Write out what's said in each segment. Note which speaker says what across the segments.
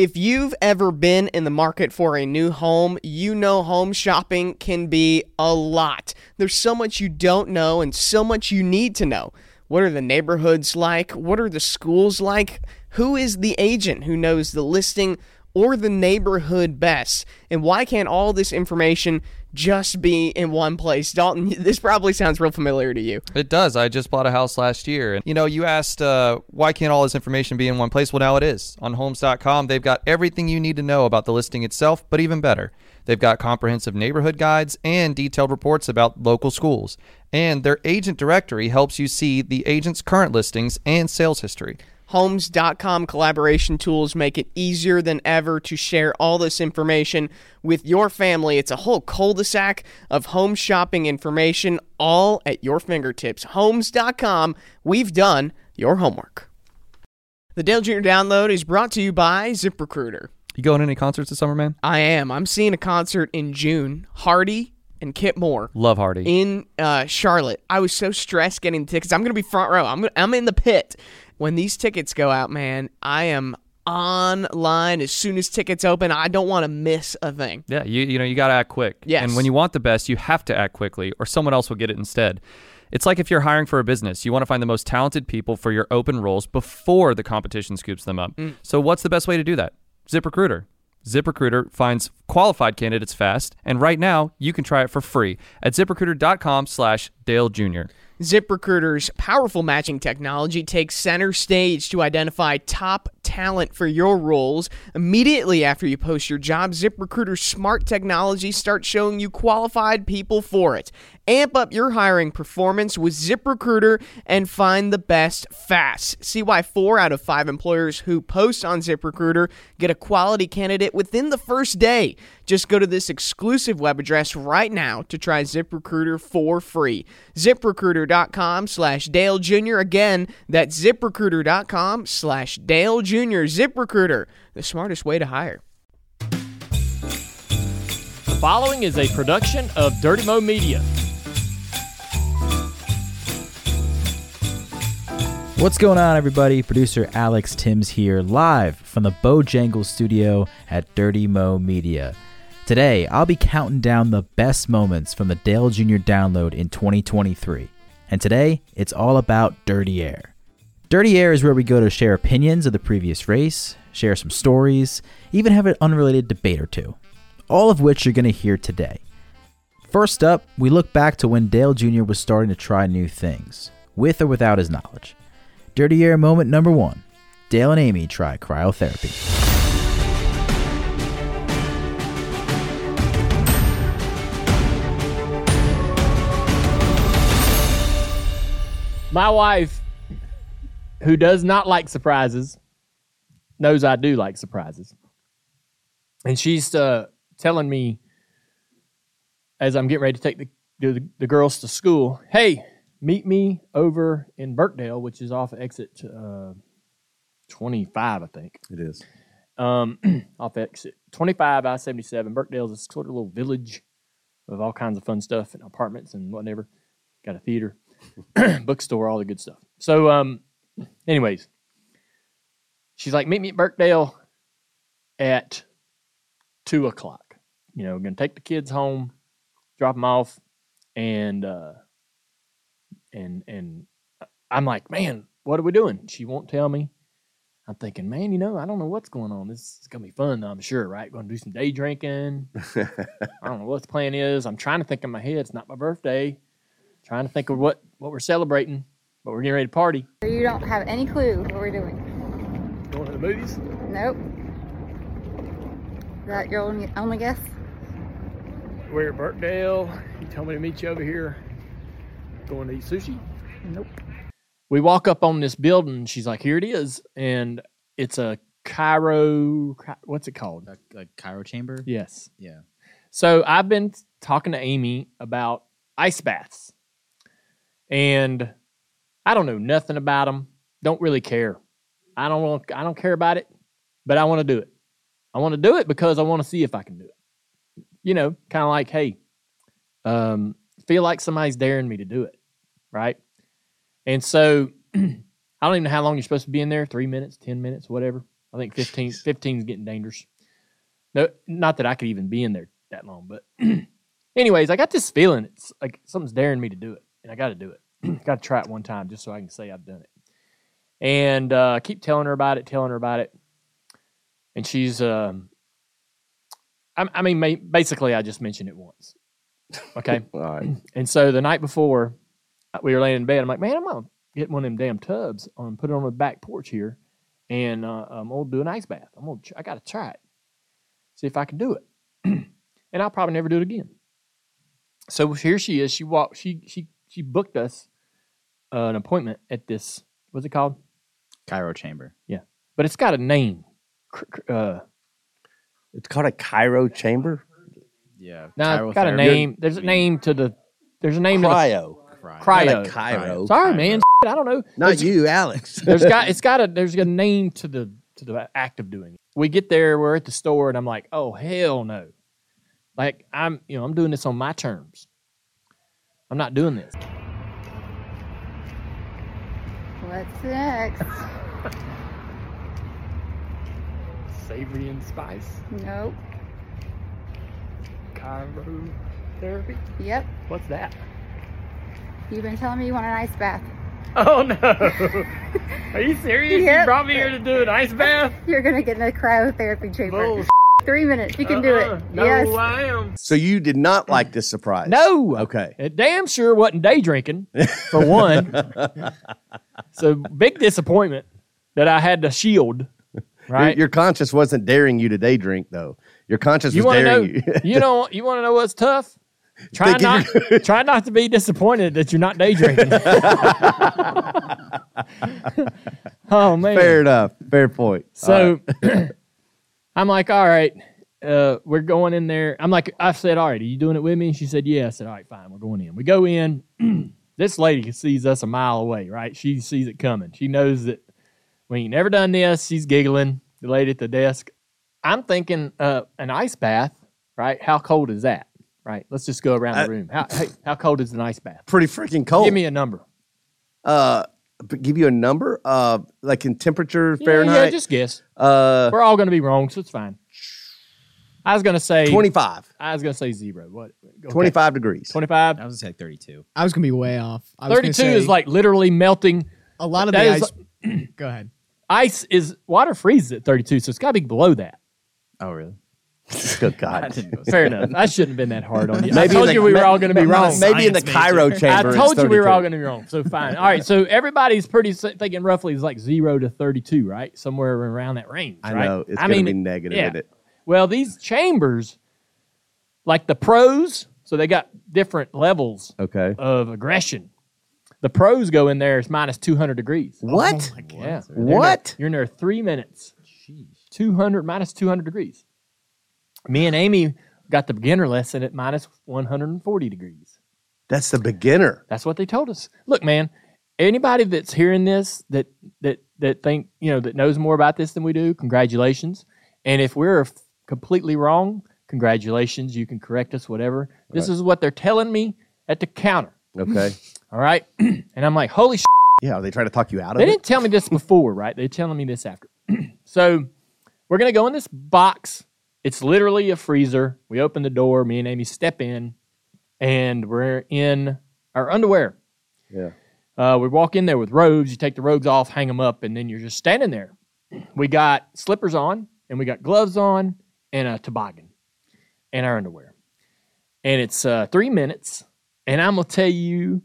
Speaker 1: If you've ever been in the market for a new home, you know home shopping can be a lot. There's so much you don't know and so much you need to know. What are the neighborhoods like? What are the schools like? Who is the agent who knows the listing or the neighborhood best? And why can't all this information just be in one place? Dalton, this probably sounds real familiar to you.
Speaker 2: It does. I just bought a house last year. And, you know, you asked, uh, why can't all this information be in one place? Well, now it is. On homes.com, they've got everything you need to know about the listing itself, but even better. They've got comprehensive neighborhood guides and detailed reports about local schools. And their agent directory helps you see the agent's current listings and sales history.
Speaker 1: Homes.com collaboration tools make it easier than ever to share all this information with your family. It's a whole cul de sac of home shopping information all at your fingertips. Homes.com, we've done your homework. The Dale Jr. Download is brought to you by ZipRecruiter.
Speaker 2: You going to any concerts this summer, man?
Speaker 1: I am. I'm seeing a concert in June. Hardy and Kip Moore
Speaker 2: Love Hardy.
Speaker 1: in uh, Charlotte. I was so stressed getting the tickets. I'm going to be front row. I'm gonna, I'm in the pit when these tickets go out. Man, I am online as soon as tickets open. I don't want to miss a thing.
Speaker 2: Yeah, you you know you got to act quick.
Speaker 1: Yes.
Speaker 2: And when you want the best, you have to act quickly, or someone else will get it instead. It's like if you're hiring for a business, you want to find the most talented people for your open roles before the competition scoops them up. Mm. So what's the best way to do that? ZipRecruiter. ZipRecruiter finds qualified candidates fast, and right now you can try it for free at ZipRecruiter.com/slash Dale Jr.
Speaker 1: ZipRecruiter's powerful matching technology takes center stage to identify top talent for your roles. Immediately after you post your job, ZipRecruiter's smart technology starts showing you qualified people for it. Amp up your hiring performance with ZipRecruiter and find the best fast. See why four out of five employers who post on ZipRecruiter get a quality candidate within the first day. Just go to this exclusive web address right now to try ZipRecruiter for free. ZipRecruiter.com slash Dale Jr. Again, that's ZipRecruiter.com slash Dale Jr. ZipRecruiter, the smartest way to hire.
Speaker 3: The following is a production of Dirty Mo Media.
Speaker 4: What's going on, everybody? Producer Alex Timms here, live from the Bojangles studio at Dirty Mo Media. Today, I'll be counting down the best moments from the Dale Jr. download in 2023. And today, it's all about Dirty Air. Dirty Air is where we go to share opinions of the previous race, share some stories, even have an unrelated debate or two. All of which you're going to hear today. First up, we look back to when Dale Jr. was starting to try new things, with or without his knowledge. Dirty Air moment number one Dale and Amy try cryotherapy.
Speaker 3: My wife, who does not like surprises, knows I do like surprises. And she's uh, telling me as I'm getting ready to take the, the, the girls to school, hey, meet me over in Birkdale, which is off exit uh, 25, I think.
Speaker 5: It is.
Speaker 3: um, off exit 25 I 77. Birkdale's a sort of little village with all kinds of fun stuff and apartments and whatever. Got a theater, bookstore, all the good stuff. So, um, anyways, she's like, meet me at Birkdale at two o'clock. You know, we're gonna take the kids home, drop them off, and uh, and and I'm like, man, what are we doing? She won't tell me. I'm thinking, man, you know, I don't know what's going on. This is gonna be fun, I'm sure, right? Going to do some day drinking. I don't know what the plan is. I'm trying to think in my head. It's not my birthday. Trying to think of what what we're celebrating, but we're getting ready to party.
Speaker 6: So you don't have any clue what we're doing?
Speaker 3: Going to the movies.
Speaker 6: Nope. Is that your only, only guess?
Speaker 3: We're at Birkdale. You told me to meet you over here. Going to eat sushi.
Speaker 6: Nope.
Speaker 3: We walk up on this building. She's like, "Here it is," and it's a Cairo. What's it called?
Speaker 4: A, a Cairo chamber?
Speaker 3: Yes.
Speaker 4: Yeah.
Speaker 3: So I've been talking to Amy about ice baths, and I don't know nothing about them. Don't really care. I don't want. I don't care about it, but I want to do it. I want to do it because I want to see if I can do it. You know, kind of like, hey, um, feel like somebody's daring me to do it, right? And so I don't even know how long you're supposed to be in there. Three minutes, ten minutes, whatever. I think 15 15 is getting dangerous. No, not that I could even be in there that long, but anyways, I got this feeling it's like something's daring me to do it, and I got to do it. got to try it one time just so I can say I've done it. And uh, I keep telling her about it, telling her about it, and she's. Um, I, I mean, ma- basically, I just mentioned it once. Okay.
Speaker 5: Right.
Speaker 3: And so the night before, uh, we were laying in bed. I'm like, man, I'm gonna get one of them damn tubs and put it on the back porch here, and uh, I'm gonna do an ice bath. I'm gonna, tr- I gotta try it, see if I can do it, and I'll probably never do it again. So here she is. She walked. She she she booked us uh, an appointment at this. What's it called?
Speaker 4: Cairo Chamber.
Speaker 3: Yeah, but it's got a name. Cr- cr- Uh,
Speaker 5: It's called a Cairo chamber.
Speaker 4: Yeah.
Speaker 3: no, it's got a name. There's a name to the. There's a name to the
Speaker 5: Cryo.
Speaker 3: cryo.
Speaker 5: Not a Cairo.
Speaker 3: Sorry, man. I don't know.
Speaker 5: Not
Speaker 3: There's-
Speaker 5: you, Alex.
Speaker 3: there's got it's got a there's a name to the to the act of doing it. We get there, we're at the store, and I'm like, oh hell no. Like I'm you know, I'm doing this on my terms. I'm not doing this.
Speaker 6: What's next?
Speaker 3: Savory and spice,
Speaker 6: Nope.
Speaker 3: cryotherapy.
Speaker 6: Yep.
Speaker 3: What's that?
Speaker 6: You've been telling me you want an ice bath.
Speaker 3: Oh no. Are you serious?
Speaker 6: Yep.
Speaker 3: You brought me here to do an ice bath?
Speaker 6: You're gonna get in a cryotherapy chamber.
Speaker 3: Bull
Speaker 6: Three minutes. You can do
Speaker 3: Uh-uh.
Speaker 6: it.
Speaker 3: No,
Speaker 6: yes.
Speaker 3: I am.
Speaker 5: so you did not like this surprise?
Speaker 3: No.
Speaker 5: Okay.
Speaker 3: It damn sure wasn't day drinking, for one. so big disappointment that I had to shield.
Speaker 5: Your,
Speaker 3: Right.
Speaker 5: your conscience wasn't daring you to day drink, though. Your conscience
Speaker 3: you
Speaker 5: was
Speaker 3: want to know?
Speaker 5: daring you.
Speaker 3: you know. You want to know what's tough? Try not. try not to be disappointed that you're not day drinking. oh man.
Speaker 5: Fair enough. Fair point.
Speaker 3: So
Speaker 5: right.
Speaker 3: I'm like, all right, uh, we're going in there. I'm like, I said, all right, are you doing it with me? She said, yeah. I said, all right, fine, we're going in. We go in. this lady sees us a mile away, right? She sees it coming. She knows that we ain't never done this. She's giggling. The lady at the desk. I'm thinking uh, an ice bath, right? How cold is that? Right. Let's just go around
Speaker 5: Uh,
Speaker 3: the room. How, hey, how cold is an ice bath?
Speaker 5: pretty freaking cold.
Speaker 3: Give me a number.
Speaker 5: uh, give you a number, uh, like in temperature
Speaker 3: Yeah,
Speaker 5: Fahrenheit.
Speaker 3: Yeah, just guess.
Speaker 5: uh,
Speaker 3: We're all going to be wrong, so it's fine. I was going to say
Speaker 5: 25.
Speaker 3: I was gonna say zero. What? Okay.
Speaker 5: 25 degrees.
Speaker 3: 25.
Speaker 4: I was gonna say 32.
Speaker 1: I was gonna be way off. I was gonna
Speaker 3: 32 is like literally melting.
Speaker 1: a lot of the
Speaker 3: that is
Speaker 1: ice. Go ahead.
Speaker 3: Ice is water freezes at 32, so it's got to be below that.
Speaker 4: Oh, really?
Speaker 5: Good God.
Speaker 3: Fair enough. I shouldn't have been that hard on you. I
Speaker 5: Maybe
Speaker 3: told
Speaker 5: the-
Speaker 3: you we were all going to be wrong.
Speaker 5: Maybe in the Cairo
Speaker 4: major.
Speaker 5: chamber.
Speaker 3: I
Speaker 5: it's
Speaker 3: told you we were all going to be wrong. So fine. All right. So everybody's pretty thinking roughly is like zero to 32, right? Somewhere around that range.
Speaker 5: I
Speaker 3: right?
Speaker 5: know. It's
Speaker 3: I
Speaker 5: going to be negative,
Speaker 3: yeah.
Speaker 5: isn't it?
Speaker 3: Well, these chambers, like the pros, so they got different levels
Speaker 5: Okay.
Speaker 3: of aggression. The pros go in there, it's minus 200 degrees.
Speaker 5: What?
Speaker 3: Oh yeah.
Speaker 5: What?
Speaker 3: You're in there three minutes. Jeez. 200 minus 200 degrees. Me and Amy got the beginner lesson at minus 140 degrees.
Speaker 5: That's the beginner.
Speaker 3: That's what they told us. Look, man, anybody that's hearing this that that that think you know that knows more about this than we do, congratulations. And if we're f- completely wrong, congratulations. You can correct us, whatever. This is what they're telling me at the counter.
Speaker 5: Okay.
Speaker 3: All right, and I'm like, holy sh!
Speaker 5: yeah. Are they trying to talk you out of
Speaker 3: They
Speaker 5: it?
Speaker 3: They didn't tell me this before, right? They're telling me this after. so we're gonna go in this box. It's literally a freezer. We open the door. Me and Amy step in, and we're in our underwear.
Speaker 5: Yeah.
Speaker 3: Uh, we walk in there with robes. You take the robes off, hang them up, and then you're just standing there. We got slippers on, and we got gloves on, and a toboggan, and our underwear. And it's uh, three minutes, and I'm gonna tell you,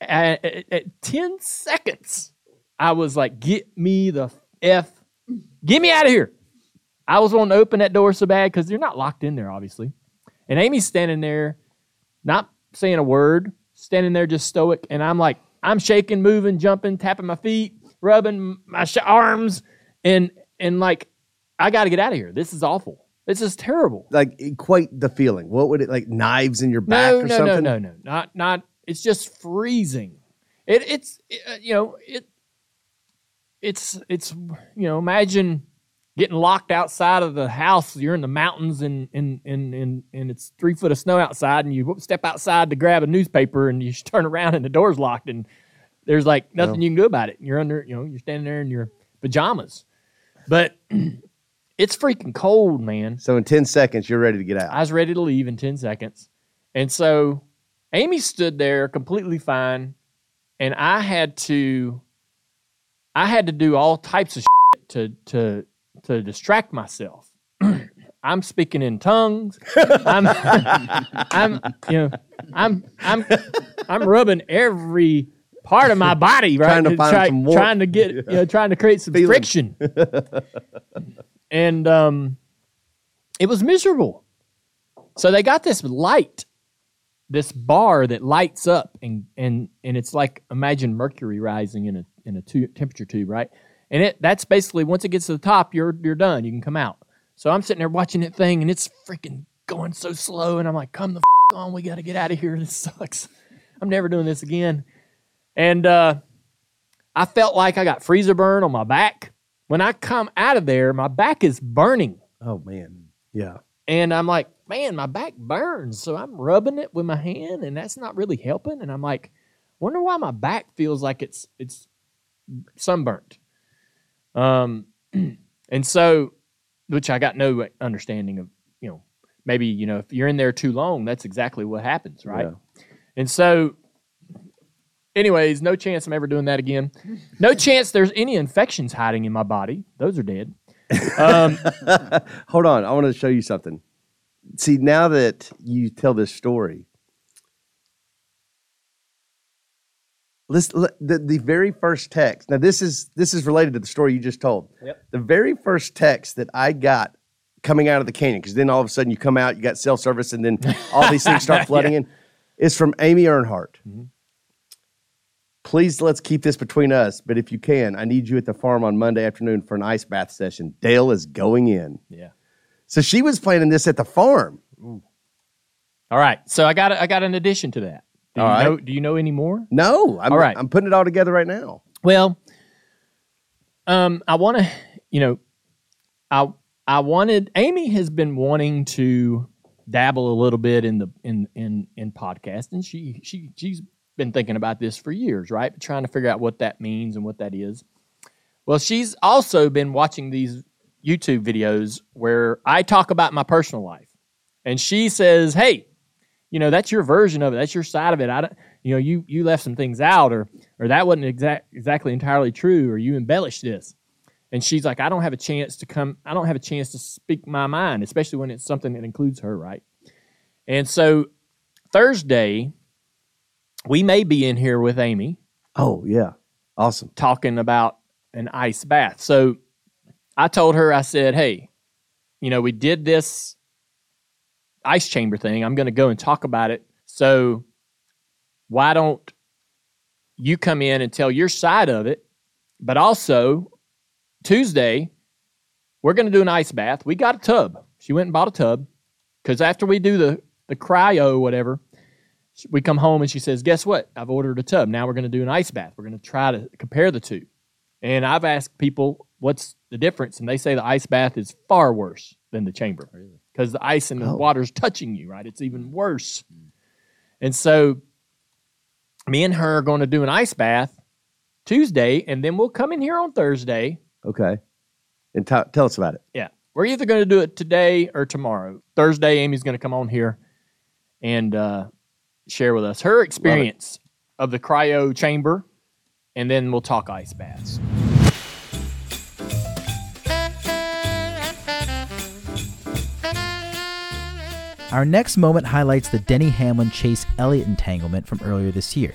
Speaker 3: at, at, at ten seconds, I was like, "Get me the f, get me out of here!" I was wanting to open that door so bad because you're not locked in there, obviously. And Amy's standing there, not saying a word, standing there just stoic. And I'm like, I'm shaking, moving, jumping, tapping my feet, rubbing my sh- arms, and and like, I got to get out of here. This is awful. This is terrible.
Speaker 5: Like equate the feeling. What would it like? Knives in your back
Speaker 3: No,
Speaker 5: or
Speaker 3: no,
Speaker 5: something?
Speaker 3: no, no, no, not not. It's just freezing. It it's uh, you know it. It's it's you know imagine getting locked outside of the house. You're in the mountains and and and and, and it's three foot of snow outside, and you step outside to grab a newspaper, and you turn around and the door's locked, and there's like nothing you can do about it. You're under you know you're standing there in your pajamas. But it's freaking cold, man.
Speaker 7: So in 10 seconds, you're ready to get out.
Speaker 3: I was ready to leave in 10 seconds. And so Amy stood there completely fine. And I had to I had to do all types of shit to to to distract myself. I'm speaking in tongues. I'm I'm you know I'm I'm I'm rubbing every part of my body right
Speaker 7: Trying to find
Speaker 3: try-
Speaker 7: some warmth.
Speaker 3: trying to get you know trying to create some
Speaker 7: Feeling.
Speaker 3: friction. and um it was miserable. So they got this light, this bar that lights up, and and and it's like imagine mercury rising in a in a tu- temperature tube, right? And it that's basically once it gets to the top, you're you're done. You can come out. So I'm sitting there watching that thing, and it's freaking going so slow, and I'm like, come the f- on, we got to get out of here. This sucks. I'm never doing this again. And uh, I felt like I got freezer burn on my back. When I come out of there, my back is burning.
Speaker 7: oh, man. Yeah.
Speaker 3: And I'm like, man, my back burns. So I'm rubbing it with my hand, and that's not really helping. And I'm like, wonder why my back feels like it's it's sunburnt. Um, and so, which I got no understanding of, you know, maybe you know if you're in there too long, that's exactly what happens, right?
Speaker 7: Yeah.
Speaker 3: And so, anyways, no chance I'm ever doing that again. No chance there's any infections hiding in my body. Those are dead. Um,
Speaker 7: Hold on. I want to show you something. See, now that you tell this story, listen, the, the very first text. Now, this is this is related to the story you just told.
Speaker 3: Yep.
Speaker 7: The very first text that I got coming out of the canyon, because then all of a sudden you come out, you got self service, and then all these things start flooding in, is from Amy Earnhardt. Mm-hmm. Please let's keep this between us, but if you can, I need you at the farm on Monday afternoon for an ice bath session. Dale is going in.
Speaker 3: yeah.
Speaker 7: So she was planning this at the farm.
Speaker 3: All right. So I got I got an addition to that. Do
Speaker 7: All
Speaker 3: you
Speaker 7: right.
Speaker 3: know do you know any more?
Speaker 7: No, I'm,
Speaker 3: All right.
Speaker 7: I'm putting it all together right now.
Speaker 3: Well, um I want to, you know, I I wanted Amy has been wanting to dabble a little bit in the in in in podcasting. She she she's been thinking about this for years, right? Trying to figure out what that means and what that is. Well, she's also been watching these YouTube videos where I talk about my personal life. And she says, "Hey, you know, that's your version of it. That's your side of it. I don't, you know, you you left some things out or or that wasn't exact exactly entirely true or you embellished this." And she's like, "I don't have a chance to come I don't have a chance to speak my mind, especially when it's something that includes her, right?" And so Thursday we may be in here with Amy
Speaker 7: Oh yeah, awesome.
Speaker 3: talking about an ice bath. So I told her, I said, hey, you know, we did this ice chamber thing. I'm going to go and talk about it. So why don't you come in and tell your side of it? But also, Tuesday, we're going to do an ice bath. We got a tub. She went and bought a tub because after we do the, the cryo, whatever, we come home and she says, Guess what? I've ordered a tub. Now we're going to do an ice bath. We're going to try to compare the two. And I've asked people, What's the difference? And they say the ice bath is far worse than the chamber because the ice and the
Speaker 7: Oh.
Speaker 3: water's touching you, right? It's even worse. And so me and her are going to do an ice bath Tuesday, and then we'll come in here on Thursday.
Speaker 7: Okay, and t- tell us about it.
Speaker 3: Yeah. We're either going to do it today or tomorrow. Thursday, Amy's going to come on here and uh, share with us her experience of the cryo chamber, and then we'll talk ice baths.
Speaker 4: Our next moment highlights the Denny Hamlin Chase Elliott entanglement from earlier this year.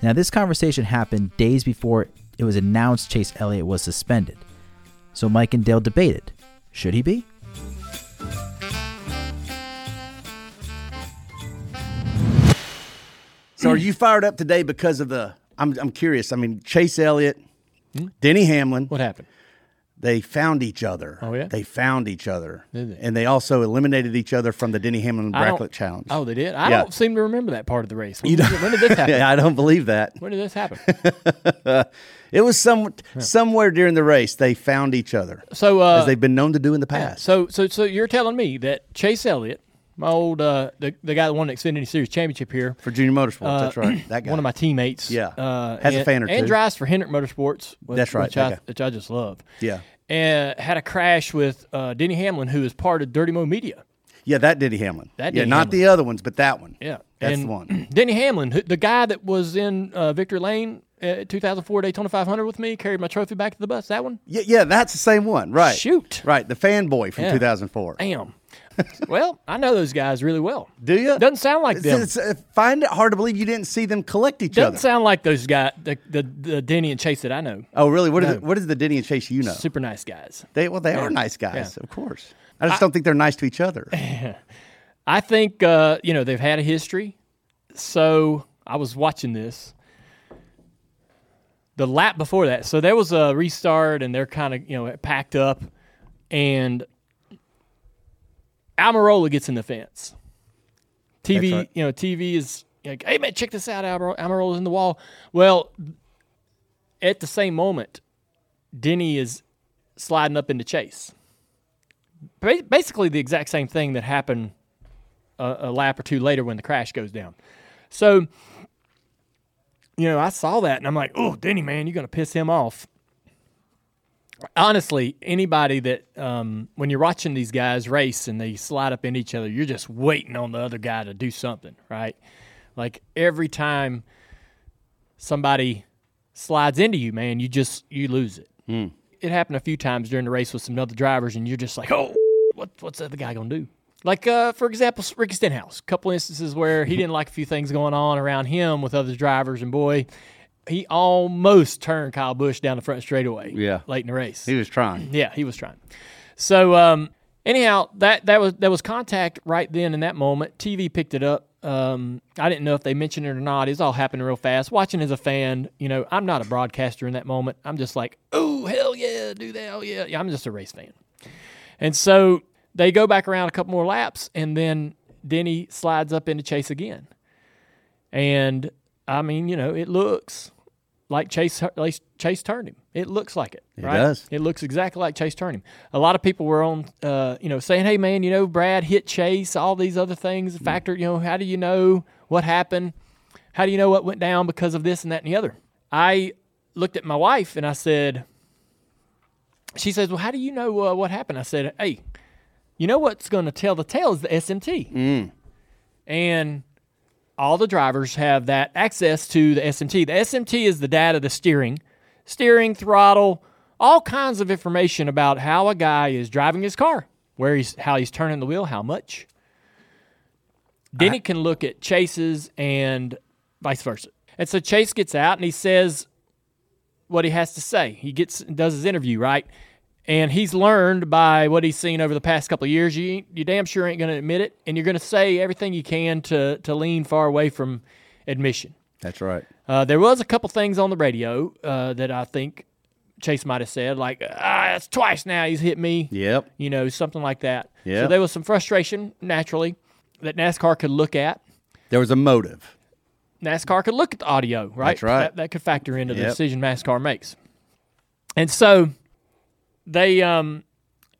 Speaker 4: Now, this conversation happened days before it was announced Chase Elliott was suspended. So Mike and Dale debated should he be?
Speaker 7: So, are you fired up today because of the? I'm I'm curious. I mean, Chase Elliott, hmm? Denny Hamlin,
Speaker 3: What happened?
Speaker 7: They found each other.
Speaker 3: Oh, yeah?
Speaker 7: they found each other,
Speaker 3: Did they?
Speaker 7: and they also eliminated each other from the Denny Hamlin bracelet challenge.
Speaker 3: Oh, they did? I
Speaker 7: Yeah.
Speaker 3: don't seem to remember that part of the race. When,
Speaker 7: You
Speaker 3: did, when did this happen?
Speaker 7: yeah, I don't believe that.
Speaker 3: When did this happen?
Speaker 7: It was some somewhere during the race they found each other,
Speaker 3: So, uh,
Speaker 7: as they've been known to do in the
Speaker 3: Yeah,
Speaker 7: past.
Speaker 3: So, so, so you're telling me that Chase Elliott, my old, uh, the, the guy that won the Xfinity Series championship here,
Speaker 7: For Junior Motorsports,
Speaker 3: uh,
Speaker 7: that's right. That guy.
Speaker 3: one of my teammates,
Speaker 7: Yeah.
Speaker 3: uh,
Speaker 7: Has a
Speaker 3: and,
Speaker 7: fan or
Speaker 3: and drives for Hendrick Motorsports. Which,
Speaker 7: That's right,
Speaker 3: which
Speaker 7: that
Speaker 3: I,
Speaker 7: guy.
Speaker 3: which I just love.
Speaker 7: yeah.
Speaker 3: and had a crash with uh, Denny Hamlin, who is part of Dirty Mo Media.
Speaker 7: Yeah, that Denny Hamlin.
Speaker 3: That
Speaker 7: yeah, not
Speaker 3: Hamlin.
Speaker 7: the other ones, but that one.
Speaker 3: Yeah,
Speaker 7: That's
Speaker 3: and
Speaker 7: the one.
Speaker 3: Denny Hamlin, who- the guy that was in uh, Victory Lane, uh, 2004 Daytona 500 with me, carried my trophy back to the bus. That one.
Speaker 7: Yeah, yeah, that's the same one. Right.
Speaker 3: Shoot.
Speaker 7: Right, the fanboy from
Speaker 3: Yeah.
Speaker 7: 2004.
Speaker 3: Damn. well, I know those guys really well.
Speaker 7: Do you?
Speaker 3: Doesn't sound like them.
Speaker 7: It's, it's, uh, find it hard to believe you didn't see them collect each other.
Speaker 3: Doesn't sound like those guys, the, the the Denny and Chase that I know.
Speaker 7: oh, really? What,
Speaker 3: No.
Speaker 7: is it, what is the Denny and Chase you know?
Speaker 3: Super nice guys.
Speaker 7: They well, they are nice guys,
Speaker 3: Yeah.
Speaker 7: of course. I just don't think they're nice to each other.
Speaker 3: I think uh, you know they've had a history. So I was watching this. The lap before that, so there was a restart, and they're kind of you know packed up, and Almirola gets in the fence. TV,
Speaker 7: right.
Speaker 3: you know, TV is like, hey man, check this out. Almirola's in the wall. Well, at the same moment, Denny is sliding up into Chase. Basically, the exact same thing that happened a, a lap or two later when the crash goes down. So, you know, I saw that and I'm like, oh, Denny, man, you're going to piss him off. Honestly, anybody that, um, when you're watching these guys race and they slide up into each other, you're just waiting on the other guy to do something, right? Like every time somebody slides into you, man, you just, you lose it. It happened a few times during the race with some other drivers and you're just like, oh, what, what's the other guy going to do? Like, uh, for example, Ricky Stenhouse. A couple instances where he didn't like a few things going on around him with other drivers, and boy, he almost turned Kyle Busch down the front straightaway.
Speaker 7: Yeah.
Speaker 3: late in the race.
Speaker 7: He was trying.
Speaker 3: Yeah, he was trying. So um, anyhow, that that was that was contact right then in that moment. TV picked it up. Um, I didn't know if they mentioned it or not. It's all happening real fast. Watching as a fan, you know, I'm not a broadcaster in that moment. I'm just like, oh hell yeah, do that, hell yeah. yeah. I'm just a race fan. And so they go back around a couple more laps, and then Denny slides up into Chase again. And I mean, you know, it looks like Chase like Chase turned him. It looks like it.
Speaker 7: It
Speaker 3: right?
Speaker 7: does.
Speaker 3: It looks exactly like Chase turned him. A lot of people were on, uh, you know, saying, "Hey, man, you know, Brad hit Chase. All these other things
Speaker 7: Mm.
Speaker 3: factor. You know, how do you know what happened? How do you know what went down because of this and that and the other?" I looked at my wife and I said, "She says, well, how do you know uh, what happened?" I said, "Hey, you know what's going to tell the tale is the SMT, and." All the drivers have that access to the SMT. The SMT is the data, the steering, steering, throttle, all kinds of information about how a guy is driving his car, where he's how he's turning the wheel, how much. Denny can look at Chase's and vice versa. And so Chase gets out and he says what he has to say. He gets does his interview, right? And he's learned by what he's seen over the past couple of years. You you damn sure ain't going to admit it, and you're going to say everything you can to to lean far away from admission.
Speaker 7: That's right.
Speaker 3: Uh, there was a couple things on the radio uh, that I think Chase might have said, like, ah, it's twice now he's hit me.
Speaker 7: Yep.
Speaker 3: You know, something like that.
Speaker 7: Yeah.
Speaker 3: So there was some frustration, naturally, that NASCAR could look at.
Speaker 7: There was a motive.
Speaker 3: NASCAR could look at the audio, right?
Speaker 7: That's right.
Speaker 3: That, that could factor into the
Speaker 7: Yep.
Speaker 3: decision NASCAR makes. And so they, um,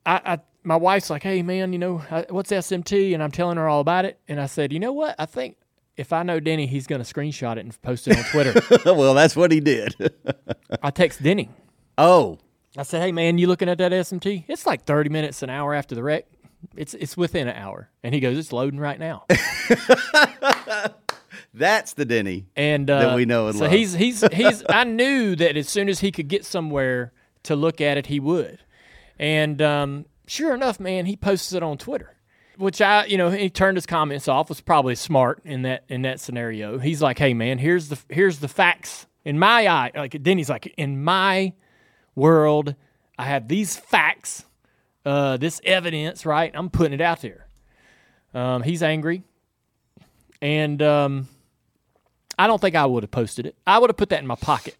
Speaker 3: I, I, my wife's like, hey, man, you know, what's SMT? And I'm telling her all about it. And I said, you know what? I think if I know Denny, he's going to screenshot it and post it on Twitter.
Speaker 7: well, that's what he did.
Speaker 3: I text Denny.
Speaker 7: oh,
Speaker 3: I said, "Hey man, you looking at that SMT? It's like 30 minutes an hour after the wreck. It's it's within an hour." And he goes, "It's loading right now."
Speaker 7: that's the Denny.
Speaker 3: And uh,
Speaker 7: That we know and
Speaker 3: so
Speaker 7: love.
Speaker 3: he's he's he's. I knew that as soon as he could get somewhere to look at it, he would. And um, sure enough, man, he posted it on Twitter, which I, you know, he turned his comments off. Was probably smart in that in that scenario. He's like, "Hey man, here's the here's the facts in my eye." Like Denny's like, "In my world, I have these facts, uh, this evidence, right? I'm putting it out there." Um, he's angry, and um, I don't think I would have posted it. I would have put that in my pocket,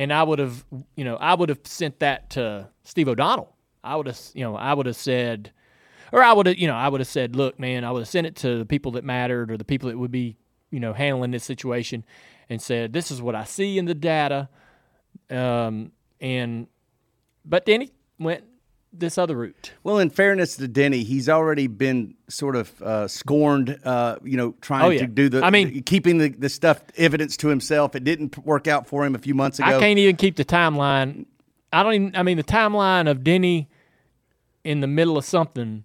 Speaker 3: and I would have, you know, I would have sent that to Steve O'Donnell. I would have, you know, I would have said, or I would have, you know, I would have said, look, man, I would have sent it to the people that mattered or the people that would be, you know, handling this situation, and said, this is what I see in the data, um, and, but then he went this other route.
Speaker 7: Well, in fairness to Denny, he's already been sort of uh, scorned, uh, you know, trying
Speaker 3: Oh, yeah.
Speaker 7: to do the,
Speaker 3: I mean-
Speaker 7: the- keeping the, the stuff evidence to himself. It didn't work out for him a few months ago.
Speaker 3: I can't even keep the timeline I don't even. I mean, the timeline of Denny in the middle of something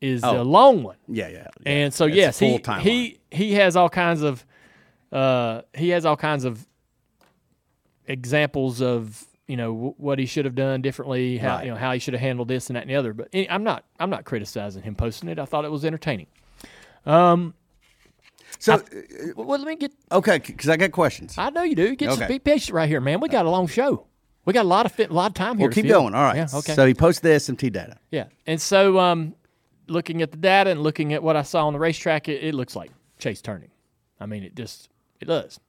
Speaker 3: is
Speaker 7: Oh.
Speaker 3: a long one.
Speaker 7: Yeah, yeah. yeah.
Speaker 3: And so
Speaker 7: It's
Speaker 3: yes, he
Speaker 7: timeline.
Speaker 3: he he has all kinds of uh, he has all kinds of examples of you know w- what he should have done differently, how
Speaker 7: Right.
Speaker 3: you know how he should have handled this and that and the other. But eh, I'm not I'm not criticizing him posting it. I thought it was entertaining.
Speaker 7: Um, So, uh,
Speaker 3: Well, well, let me get.
Speaker 7: okay, because I got questions.
Speaker 3: I know you do. Get some
Speaker 7: Okay.
Speaker 3: be patient right here, man. We got a long show. We got a lot of fit, a lot of time here.
Speaker 7: We'll keep going. All right.
Speaker 3: Yeah. Okay.
Speaker 7: So he posted the SMT data.
Speaker 3: Yeah. And so, um, looking at the data and looking at what I saw on the racetrack, it, it looks like Chase turning. I mean, it just it does.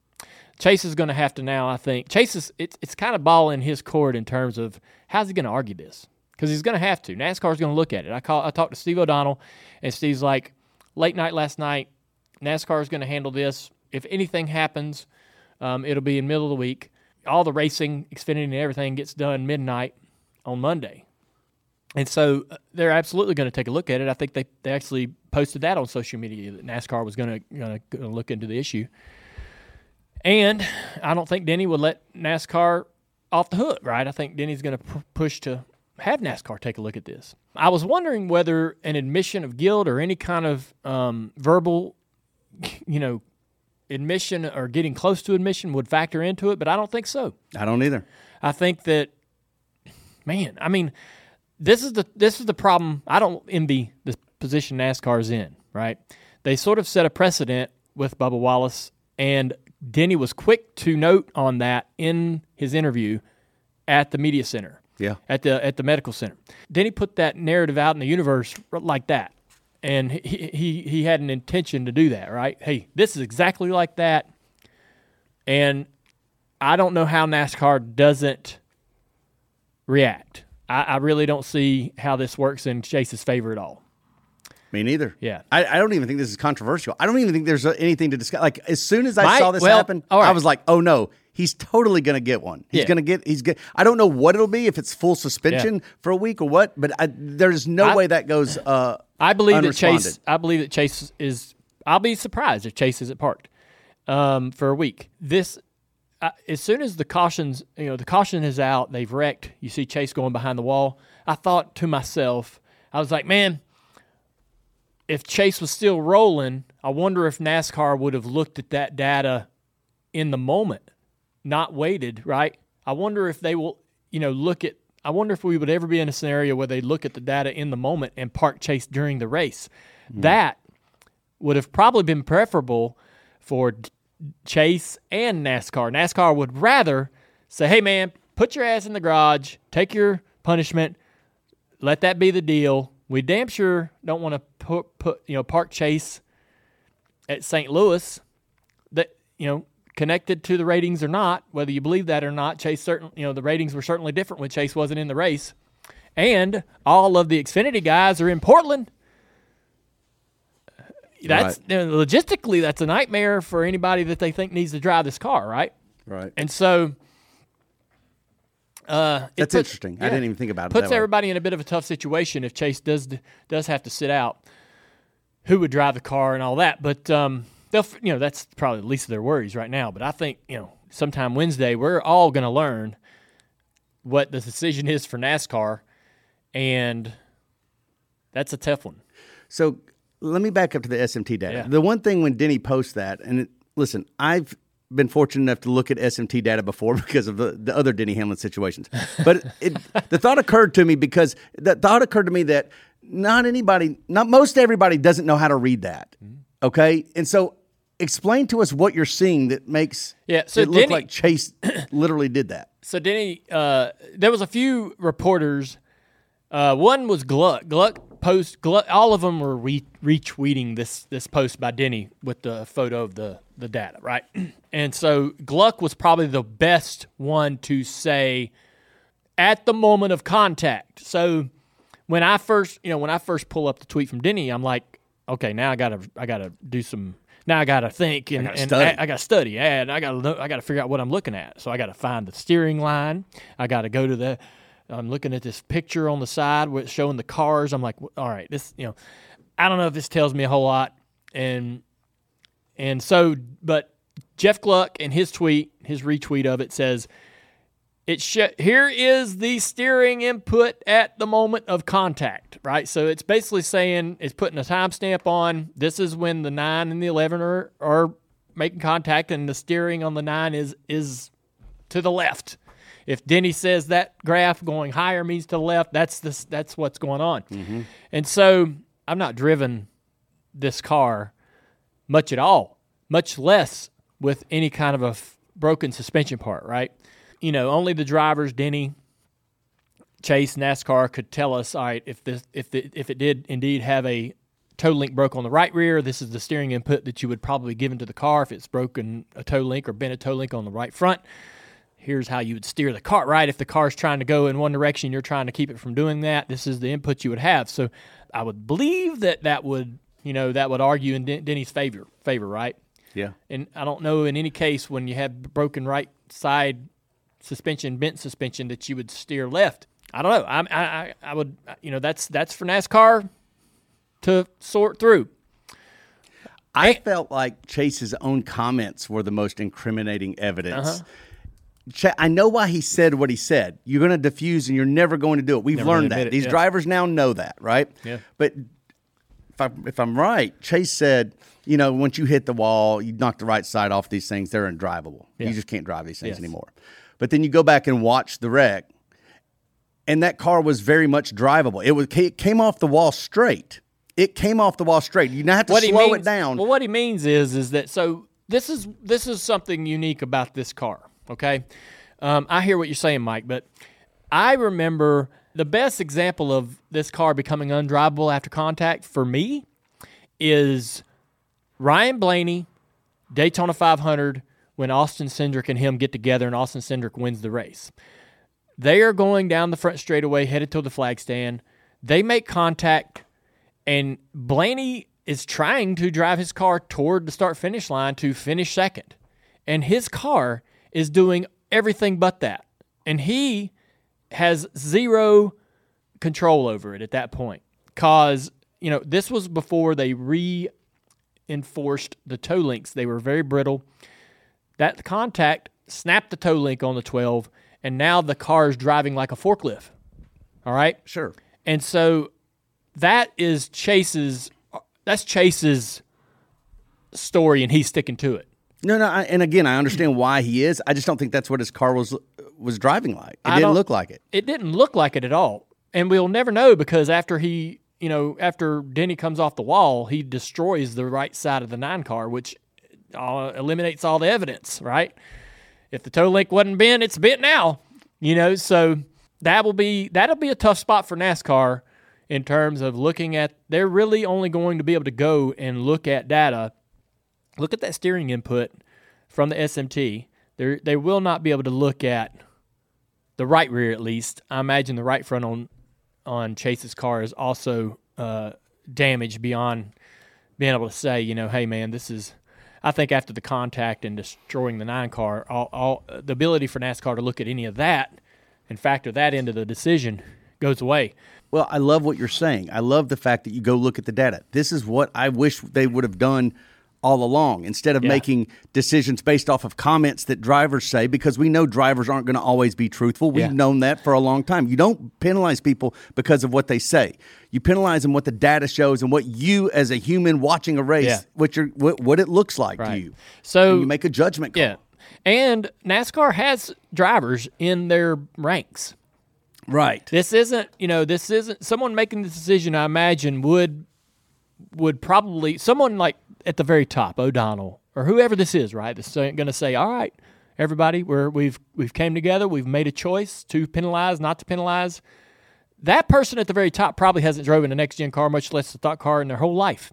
Speaker 3: Chase is going to have to now. I think Chase is it's it's kind of ball in his court in terms of how's he going to argue this because he's going to have to. NASCAR's going to look at it. I call I talked to Steve O'Donnell, and Steve's like, late night last night, NASCAR is going to handle this. If anything happens, um, it'll be in middle of the week. All the racing, Xfinity, and everything gets done midnight on Monday. And so uh, they're absolutely going to take a look at it. I think they, they actually posted that on social media that NASCAR was going to going to look into the issue. And I don't think Denny would let NASCAR off the hook, right? I think Denny's going to p- push to have NASCAR take a look at this. I was wondering whether an admission of guilt or any kind of um, verbal, you know, admission or getting close to admission would factor into it, but I don't think so.
Speaker 7: I don't either.
Speaker 3: I think that, man, I mean, this is the this is the problem. I don't envy the position NASCAR's in. Right? They sort of set a precedent with Bubba Wallace, and Denny was quick to note on that in his interview at the media center.
Speaker 7: Yeah.
Speaker 3: At the at the medical center, Denny put that narrative out in the universe like that, and he he he had an intention to do that. Right? Hey, this is exactly like that, and I don't know how NASCAR doesn't react. I, I really don't see how this works in Chase's favor at all.
Speaker 7: Me neither.
Speaker 3: Yeah.
Speaker 7: I, I don't even think this is controversial. I don't even think there's anything to discuss. Like as soon as I
Speaker 3: Right.
Speaker 7: saw this
Speaker 3: Well,
Speaker 7: happen,
Speaker 3: right.
Speaker 7: I was like, oh no, he's totally going to get one. He's
Speaker 3: Yeah.
Speaker 7: going to get. He's get. I don't know what it'll be if it's full suspension for a week or what, but I, there's no
Speaker 3: I-
Speaker 7: way that goes. Uh,
Speaker 3: I believe that Chase. I believe that Chase is. I'll be surprised if Chase isn't parked um, for a week. This, uh, as soon as the cautions, you know, the caution is out, they've wrecked. You see Chase going behind the wall. I thought to myself, I was like, man, if Chase was still rolling, I wonder if NASCAR would have looked at that data in the moment, not waited. Right? I wonder if they will, you know, look at. I wonder if we would ever be in a scenario where they look at the data in the moment and park Chase during the race. Hmm. That would have probably been preferable for Chase and NASCAR. NASCAR would rather say, "Hey, man, put your ass in the garage, take your punishment, let that be the deal." We damn sure don't want to put put you know park Chase at St. Louis. That you know connected to the ratings or not, whether you believe that or not. Chase certain you know the ratings were certainly different when Chase wasn't in the race, and all of the Xfinity guys are in Portland. That's you know, logistically that's a nightmare for anybody that they think needs to drive this car, right?
Speaker 7: right.
Speaker 3: And so uh,
Speaker 7: That's
Speaker 3: puts-
Speaker 7: interesting. I didn't even think about it.
Speaker 3: Puts
Speaker 7: that way.
Speaker 3: everybody in a bit of a tough situation if Chase does does have to sit out. Who would drive the car and all that? But um, they'll you know that's probably the least of their worries right now. But I think you know sometime Wednesday we're all going to learn what the decision is for NASCAR, and that's a tough one.
Speaker 7: So let me back up to the SMT data.
Speaker 3: Yeah.
Speaker 7: The one thing when Denny posts that, and it, listen, I've been fortunate enough to look at SMT data before because of the, the other Denny Hamlin situations. But it, the thought occurred to me because the thought occurred to me that not anybody, not most everybody doesn't know how to read that.
Speaker 3: Mm-hmm.
Speaker 7: Okay. And so explain to us what you're seeing that makes
Speaker 3: Yeah, so
Speaker 7: it look
Speaker 3: Denny-
Speaker 7: like Chase literally did that.
Speaker 3: So Denny, uh, there was a few reporters. Uh, one was Gluck. Gluck post. Gluck. All of them were re- retweeting this this post by Denny with the photo of the the data, right? And so Gluck was probably the best one to say at the moment of contact. So when I first, you know, when I first pull up the tweet from Denny, I'm like, okay, now I gotta I gotta do some. Now I gotta think and, and
Speaker 7: study.
Speaker 3: I, I gotta study and I gotta I gotta figure out what I'm looking at. So I gotta find the steering line. I gotta go to the. I'm looking at this picture on the side showing the cars. I'm like, all right, this you know, I don't know if this tells me a whole lot. And and so, but Jeff Gluck in his tweet, his retweet of it says, it sh- here is the steering input at the moment of contact, right? So it's basically saying it's putting a timestamp on. This is when the nine and the eleven are are making contact, and the steering on the nine is is to the left. If Denny says that graph going higher means to the left, that's this that's what's going on. Mm-hmm. And so I'm not driven this car much at all, much less with any kind of a f- broken suspension part, right? You know, only the drivers, Denny, Chase, NASCAR could tell us, all right, if this if the, if it did indeed have a toe link broke on the right rear, this is the steering input that you would probably give into the car. If it's broken a toe link or bent a toe link on the right front, here's how you would steer the car right if the car's trying to go in one direction you're trying to keep it from doing that this is the input you would have so i would believe that that would you know that would argue in Den- denny's favor favor right
Speaker 7: Yeah.
Speaker 3: and i don't know in any case when you have broken right side suspension bent suspension that you would steer left i don't know i i I- i would you know that's that's for nascar to sort through
Speaker 7: I felt like Chase's own comments were the most incriminating evidence.
Speaker 3: Uh-huh.
Speaker 7: I know why he said what he said. You're going to diffuse and you're never going to do it. We've
Speaker 3: Never
Speaker 7: learned that.
Speaker 3: it,
Speaker 7: These
Speaker 3: yeah.
Speaker 7: drivers now know that, right?
Speaker 3: Yeah.
Speaker 7: But if, I, if I'm right, Chase said, you know, once you hit the wall, you knock the right side off these things, they're undrivable.
Speaker 3: Yeah.
Speaker 7: You just can't drive these things
Speaker 3: Yes.
Speaker 7: anymore. But then you go back and watch the wreck, and that car was very much drivable. It was it came off the wall straight. It came off the wall straight. You now have to
Speaker 3: what
Speaker 7: slow
Speaker 3: means,
Speaker 7: it down.
Speaker 3: Well, what he means is is that so this is this is something unique about this car. Okay, um, I hear what you're saying, Mike, but I remember the best example of this car becoming undrivable after contact for me is Ryan Blaney, Daytona 500, when Austin Cindric and him get together and Austin Cindric wins the race. They are going down the front straightaway, headed to the flag stand. They make contact, and Blaney is trying to drive his car toward the start finish line to finish second. And his car is doing everything but that. And he has zero control over it at that point. Cause, you know, this was before they reinforced the toe links. They were very brittle. That contact snapped the toe link on the 12, and now the car is driving like a forklift. All right?
Speaker 7: sure.
Speaker 3: And so that is Chase's that's Chase's story and he's sticking to it.
Speaker 7: No, no, I, and again, I understand why he is. I just don't think that's what his car was was driving like. It
Speaker 3: I
Speaker 7: didn't look like it.
Speaker 3: It didn't look like it at all. And we'll never know because after he, you know, after Denny comes off the wall, he destroys the right side of the nine car, which uh, eliminates all the evidence, right? If the toe link wasn't bent, it's bent now. You know, so that will be that'll be a tough spot for NASCAR in terms of looking at they're really only going to be able to go and look at data, look at that steering input from the SMT. They they will not be able to look at the right rear at least. I imagine the right front on on Chase's car is also uh, damaged beyond being able to say, you know, hey man, this is. I think after the contact and destroying the nine car, all, all the ability for NASCAR to look at any of that and factor that into the decision goes away.
Speaker 7: Well, I love what you're saying. I love the fact that you go look at the data. This is what I wish they would have done all along instead of
Speaker 3: Yeah.
Speaker 7: making decisions based off of comments that drivers say because we know drivers aren't going to always be truthful. We've
Speaker 3: Yeah.
Speaker 7: known that for a long time. You don't penalize people because of what they say. You penalize them what the data shows and what you as a human watching a race
Speaker 3: Yeah.
Speaker 7: what what, what it looks like to you.
Speaker 3: So
Speaker 7: And you make a judgment call.
Speaker 3: yeah, and NASCAR has drivers in their ranks.
Speaker 7: Right.
Speaker 3: This isn't, you know, this isn't someone making the decision. I imagine would would probably someone like at the very top, O'Donnell or whoever this is, right? That's going to say, "All right, everybody, we're we've we've came together. We've made a choice to penalize, not to penalize." That person at the very top probably hasn't driven a next gen car, much less a thought car, in their whole life.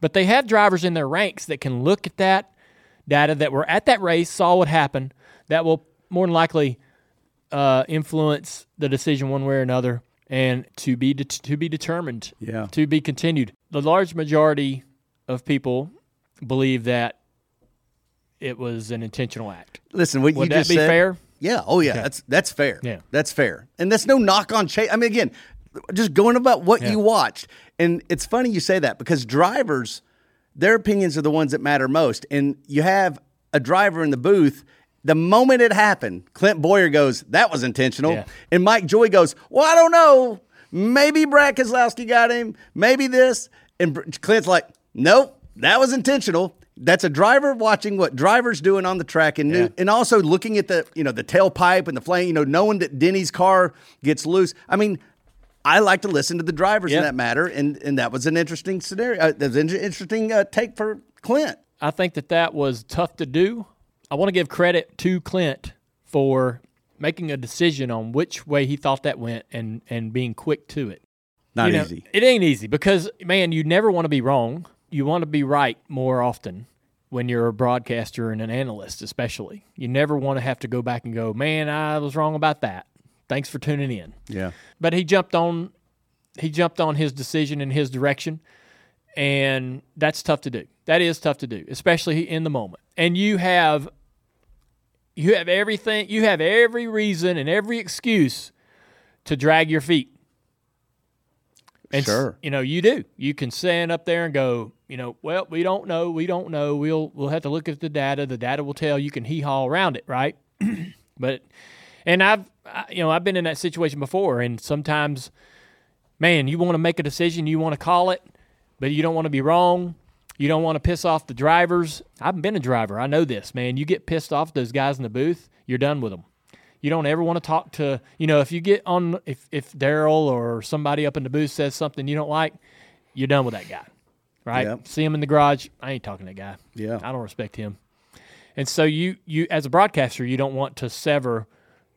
Speaker 3: But they have drivers in their ranks that can look at that data that were at that race, saw what happened, that will more than likely uh, influence the decision one way or another, and to be det to be determined,
Speaker 7: Yeah.
Speaker 3: to be continued. The large majority of people believe that it was an intentional act.
Speaker 7: Listen, what
Speaker 3: Would
Speaker 7: you
Speaker 3: that
Speaker 7: just
Speaker 3: be
Speaker 7: said-
Speaker 3: fair?
Speaker 7: Yeah. Oh, yeah. That's that's fair.
Speaker 3: Yeah.
Speaker 7: That's fair. And that's no knock on Chase. I mean, again, just going about what
Speaker 3: Yeah.
Speaker 7: you watched. And it's funny you say that because drivers, their opinions are the ones that matter most. And you have a driver in the booth the moment it happened, Clint Bowyer goes, "That was intentional,"
Speaker 3: Yeah.
Speaker 7: and Mike Joy goes, "Well, I don't know. Maybe Brad Keselowski got him. Maybe this." And Clint's like, "Nope, that was intentional." That's a driver watching what drivers doing on the track, and
Speaker 3: Yeah.
Speaker 7: and also looking at the you know the tailpipe and the flame. You know, knowing that Denny's car gets loose. I mean. I like to listen to the drivers
Speaker 3: Yeah.
Speaker 7: in that matter, and, and that was an interesting scenario. Uh, that was an interesting uh, take for Clint.
Speaker 3: I think that that was tough to do. I want to give credit to Clint for making a decision on which way he thought that went and and being quick to it.
Speaker 7: Not
Speaker 3: You know,
Speaker 7: easy.
Speaker 3: It ain't easy because man, you never want to be wrong. You want to be right more often when you're a broadcaster and an analyst, especially. You never want to have to go back and go, "Man, I was wrong about that." Thanks for tuning in.
Speaker 7: Yeah.
Speaker 3: But he jumped on he jumped on his decision in his direction and that's tough to do. That is tough to do, especially in the moment. And you have you have everything you have every reason and every excuse to drag your feet. And
Speaker 7: Sure.
Speaker 3: you know, you do. You can stand up there and go, you know, well, we don't know, we don't know. We'll we'll have to look at the data. The data will tell. You can hee haw around it, right? but and I've I, you know I've been in that situation before, and sometimes, man, you want to make a decision, you want to call it, but you don't want to be wrong. You don't want to piss off the drivers. I've been a driver. I know this, man. You get pissed off those guys in the booth, you're done with them. You don't ever want to talk to, you know, if you get on, if, if Darrell or somebody up in the booth says something you don't like, you're done with that guy, right?
Speaker 7: Yep.
Speaker 3: See him in the garage. I ain't talking to that guy.
Speaker 7: Yeah.
Speaker 3: I don't respect him. And so you, you as a broadcaster, you don't want to sever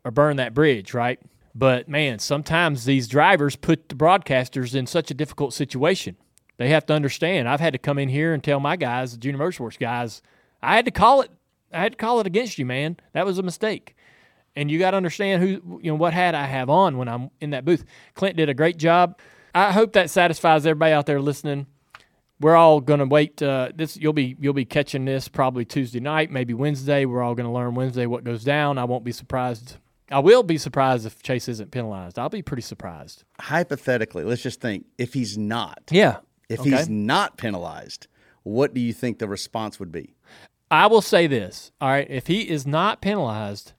Speaker 3: or burn that bridge, right? But man, sometimes these drivers put the broadcasters in such a difficult situation. They have to understand. I've had to come in here and tell my guys, the junior motorsports guys, I had to call it. I had to call it against you, man. That was a mistake. And you got to understand who, you know, what hat I have on when I'm in that booth. Clint did a great job. I hope that satisfies everybody out there listening we're all going to wait uh, this you'll be you'll be catching this probably Tuesday night maybe Wednesday we're all going to learn Wednesday what goes down I won't be surprised I will be surprised if Chase isn't penalized I'll be pretty surprised
Speaker 7: Hypothetically, let's just think if he's not,
Speaker 3: yeah
Speaker 7: if
Speaker 3: okay.
Speaker 7: he's not penalized, what do you think the response would be?
Speaker 3: I will say this all right if he is not penalized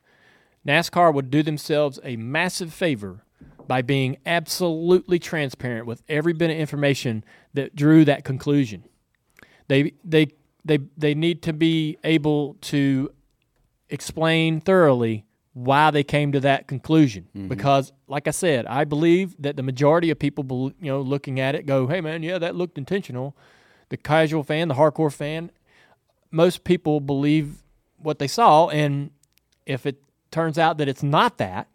Speaker 3: NASCAR would do themselves a massive favor by being absolutely transparent with every bit of information that drew that conclusion. They they they they need to be able to explain thoroughly why they came to that conclusion mm-hmm. because like I said, I believe that the majority of people you know looking at it go, "Hey man, yeah, that looked intentional." The casual fan, the hardcore fan, most people believe what they saw and if it turns out that it's not that,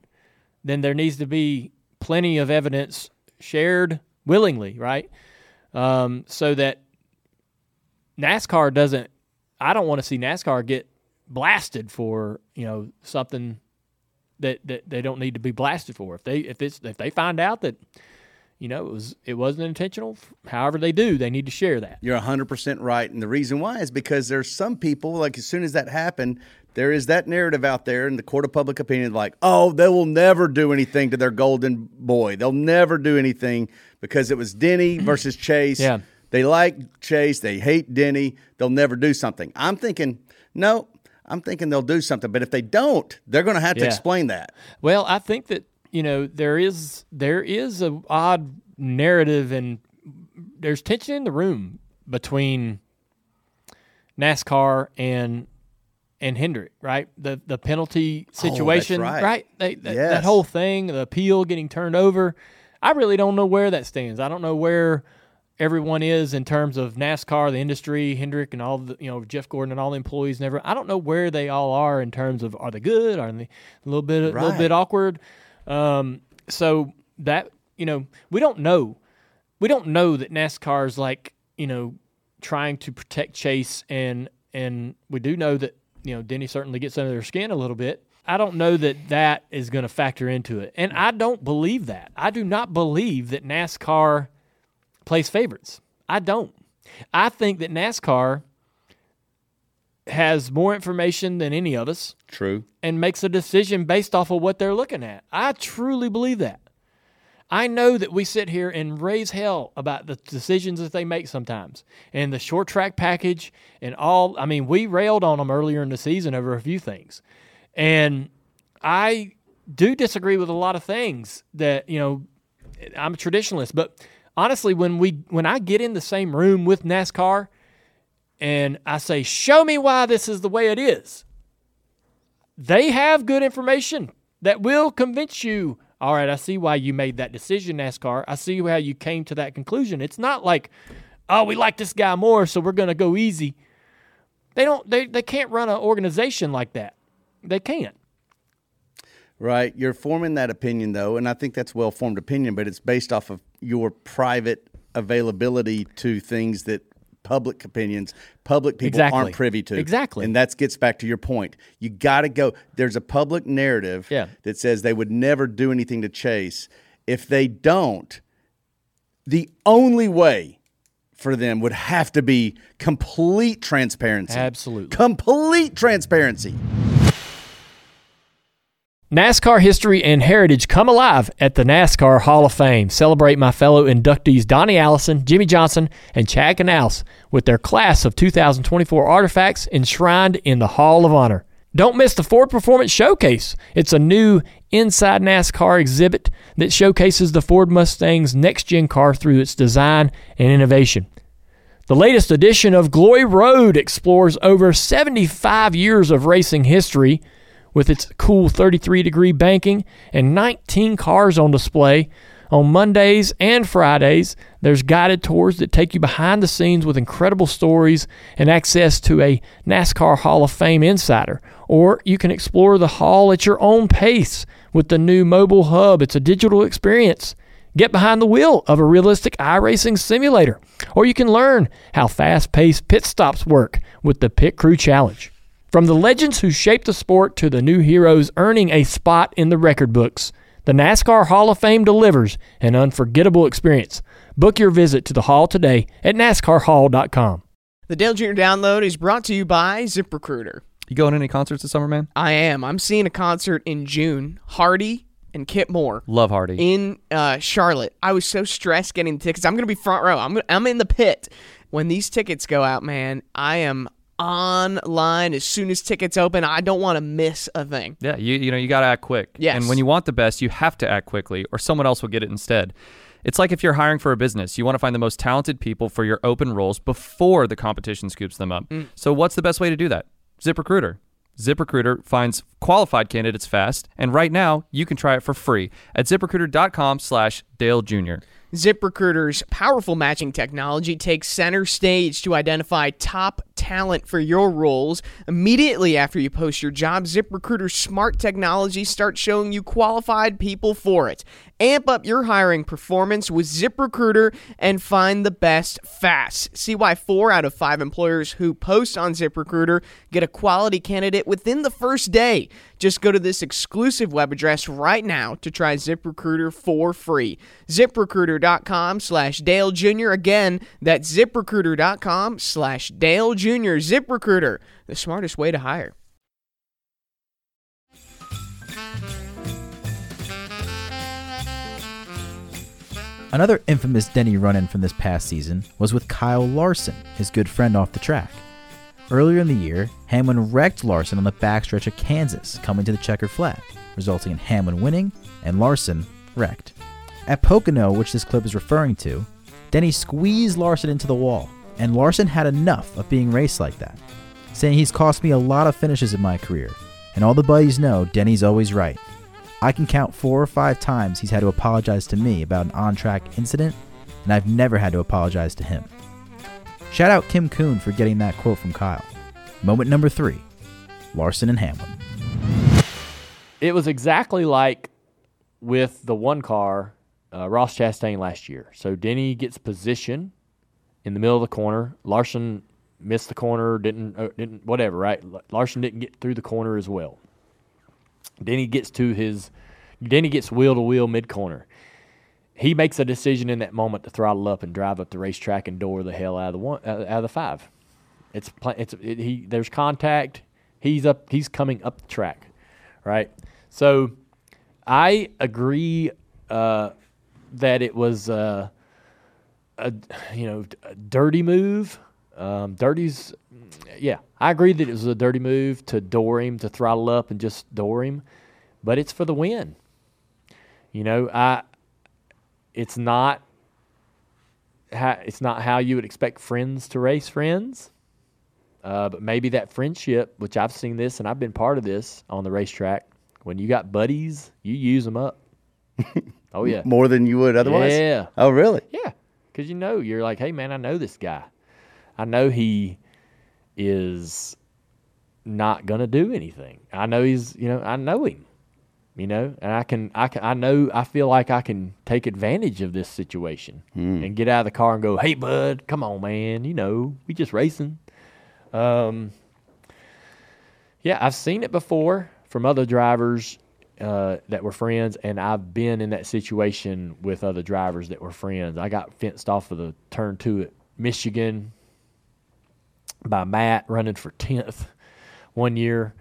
Speaker 3: then there needs to be plenty of evidence shared willingly, right? Um, so that NASCAR doesn't. I don't want to see NASCAR get blasted for you know something that, that they don't need to be blasted for. If they if it's if they find out that you know it was it wasn't intentional, however they do, they need to share that.
Speaker 7: You're 100% right. And the reason why is because there's some people, like as soon as that happened, there is that narrative out there in the court of public opinion, like, oh, they will never do anything to their golden boy. They'll never do anything because it was Denny versus Chase.
Speaker 3: Yeah.
Speaker 7: They like Chase, they hate Denny. They'll never do something. I'm thinking, no, I'm thinking they'll do something. But if they don't, they're going to have to
Speaker 3: Yeah.
Speaker 7: explain that.
Speaker 3: Well, I think that you know there is there is a odd narrative and there's tension in the room between NASCAR and and Hendrick, right? The the penalty oh, situation,
Speaker 7: right.
Speaker 3: They, that,
Speaker 7: Yes.
Speaker 3: that whole thing, the appeal getting turned over. I really don't know where that stands. I don't know where everyone is in terms of NASCAR, the industry, Hendrick, and all the you know Jeff Gordon and all the employees. Never, I don't know where they all are in terms of are they good? Are they a little bit a little bit awkward? Um, so that you know we don't know. We don't know that NASCAR is like you know trying to protect Chase and and we do know that you know Denny certainly gets under their skin a little bit. I don't know that that is going to factor into it, and I don't believe that. I do not believe that NASCAR plays favorites. I don't. I think that NASCAR has more information than any of us
Speaker 7: True.
Speaker 3: and makes a decision based off of what they're looking at. I truly believe that. I know that we sit here and raise hell about the decisions that they make sometimes and the short track package and all. I mean, we railed on them earlier in the season over a few things. And I do disagree with a lot of things that, you know, I'm a traditionalist, but honestly when we when I get in the same room with NASCAR and I say, "Show me why this is the way it is." They have good information that will convince you. All right, I see why you made that decision, NASCAR. I see how you came to that conclusion. It's not like, "Oh, we like this guy more, so we're to go easy." They don't they they can't run an organization like that. They can't.
Speaker 7: Right. You're forming that opinion, though, and I think that's well formed opinion, but it's based off of your private availability to things that public opinions, public people
Speaker 3: Exactly.
Speaker 7: aren't privy to.
Speaker 3: Exactly.
Speaker 7: And that gets back to your point. You got to go. There's a public narrative
Speaker 3: Yeah.
Speaker 7: that says they would never do anything to chase. If they don't, the only way for them would have to be complete transparency.
Speaker 3: Absolutely.
Speaker 7: Complete transparency.
Speaker 3: NASCAR history and heritage come alive at the NASCAR Hall of Fame. Celebrate my fellow inductees Donnie Allison, Jimmie Johnson, and Chad Knaus with their class of 2024 artifacts enshrined in the Hall of Honor. Don't miss the Ford Performance Showcase. It's a new Inside NASCAR exhibit that showcases the Ford Mustang's next gen car through its design and innovation. The latest edition of Glory Road explores over 75 years of racing history with its cool 33 degree banking and 19 cars on display. On Mondays and Fridays, there's guided tours that take you behind the scenes with incredible stories and access to a NASCAR Hall of Fame insider. Or you can explore the hall at your own pace with the new mobile hub. It's a digital experience. Get behind the wheel of a realistic iRacing simulator. Or you can learn how fast paced pit stops work with the Pit Crew Challenge. From the legends who shaped the sport to the new heroes earning a spot in the record books, the NASCAR Hall of Fame delivers an unforgettable experience. Book your visit to the hall today at NASCARHall.com.
Speaker 1: The Dale Jr. Download is brought to you by ZipRecruiter.
Speaker 2: You going to any concerts this summer, man?
Speaker 1: I am. I'm seeing a concert in June. Hardy and Kip Moore
Speaker 2: Love Hardy.
Speaker 1: in uh, Charlotte. I was so stressed getting the tickets. I'm gonna be front row. I'm gonna, I'm in the pit when these tickets go out. Man, I am online as soon as tickets open. I don't want to miss a thing.
Speaker 2: Yeah, you you know you got to act quick.
Speaker 1: Yes.
Speaker 2: And when you want the best, you have to act quickly, or someone else will get it instead. It's like if you're hiring for a business, you want to find the most talented people for your open roles before the competition scoops them up. Mm. So what's the best way to do that? ZipRecruiter. ZipRecruiter finds qualified candidates fast, and right now you can try it for free at ZipRecruiter.com/slash Dale Jr.
Speaker 1: ZipRecruiter's powerful matching technology takes center stage to identify top talent for your roles. Immediately after you post your job, ZipRecruiter's smart technology starts showing you qualified people for it. Amp up your hiring performance with ZipRecruiter and find the best fast. See why four out of five employers who post on ZipRecruiter get a quality candidate within the first day. Just go to this exclusive web address right now to try ZipRecruiter for free. ZipRecruiter.com slash Dale Jr. Again, that's ZipRecruiter.com slash Dale Jr. ZipRecruiter, the smartest way to hire.
Speaker 4: Another infamous Denny run in from this past season was with Kyle Larson, his good friend off the track. Earlier in the year, Hamlin wrecked Larson on the backstretch of Kansas, coming to the checkered flag, resulting in Hamlin winning and Larson wrecked. At Pocono, which this clip is referring to, Denny squeezed Larson into the wall, and Larson had enough of being raced like that, saying he's cost me a lot of finishes in my career, and all the buddies know Denny's always right. I can count four or five times he's had to apologize to me about an on track incident, and I've never had to apologize to him. Shout out Kim Coon for getting that quote from Kyle. Moment number three Larson and Hamlin.
Speaker 3: It was exactly like with the one car, uh, Ross Chastain last year. So Denny gets position in the middle of the corner. Larson missed the corner, didn't, uh, didn't whatever, right? Larson didn't get through the corner as well. Denny gets to his, Denny gets wheel to wheel mid corner. He makes a decision in that moment to throttle up and drive up the racetrack and door the hell out of the one, uh, out of the five. It's it's it, he. There's contact. He's up. He's coming up the track, right? So, I agree uh, that it was uh, a you know a dirty move Um, Dirty's, yeah, I agree that it was a dirty move to door him, to throttle up and just door him, but it's for the win. You know, I, it's not, how, it's not how you would expect friends to race friends. Uh, but maybe that friendship, which I've seen this and I've been part of this on the racetrack, when you got buddies, you use them up. oh yeah,
Speaker 7: More than you would otherwise.
Speaker 3: Yeah.
Speaker 7: Oh, really?
Speaker 3: yeah, because you know you're like, hey man, I know this guy. I know he is not gonna do anything. I know he's, you know, I know him. You know, and I can, I can, I know, I feel like I can take advantage of this situation and get out of the car and go, hey bud, come on man, you know, we just racing. Um, yeah, I've seen it before from other drivers uh, that were friends, and I've been in that situation with other drivers that were friends. I got fenced off of the turn two at Michigan by Matt running for tenth one year,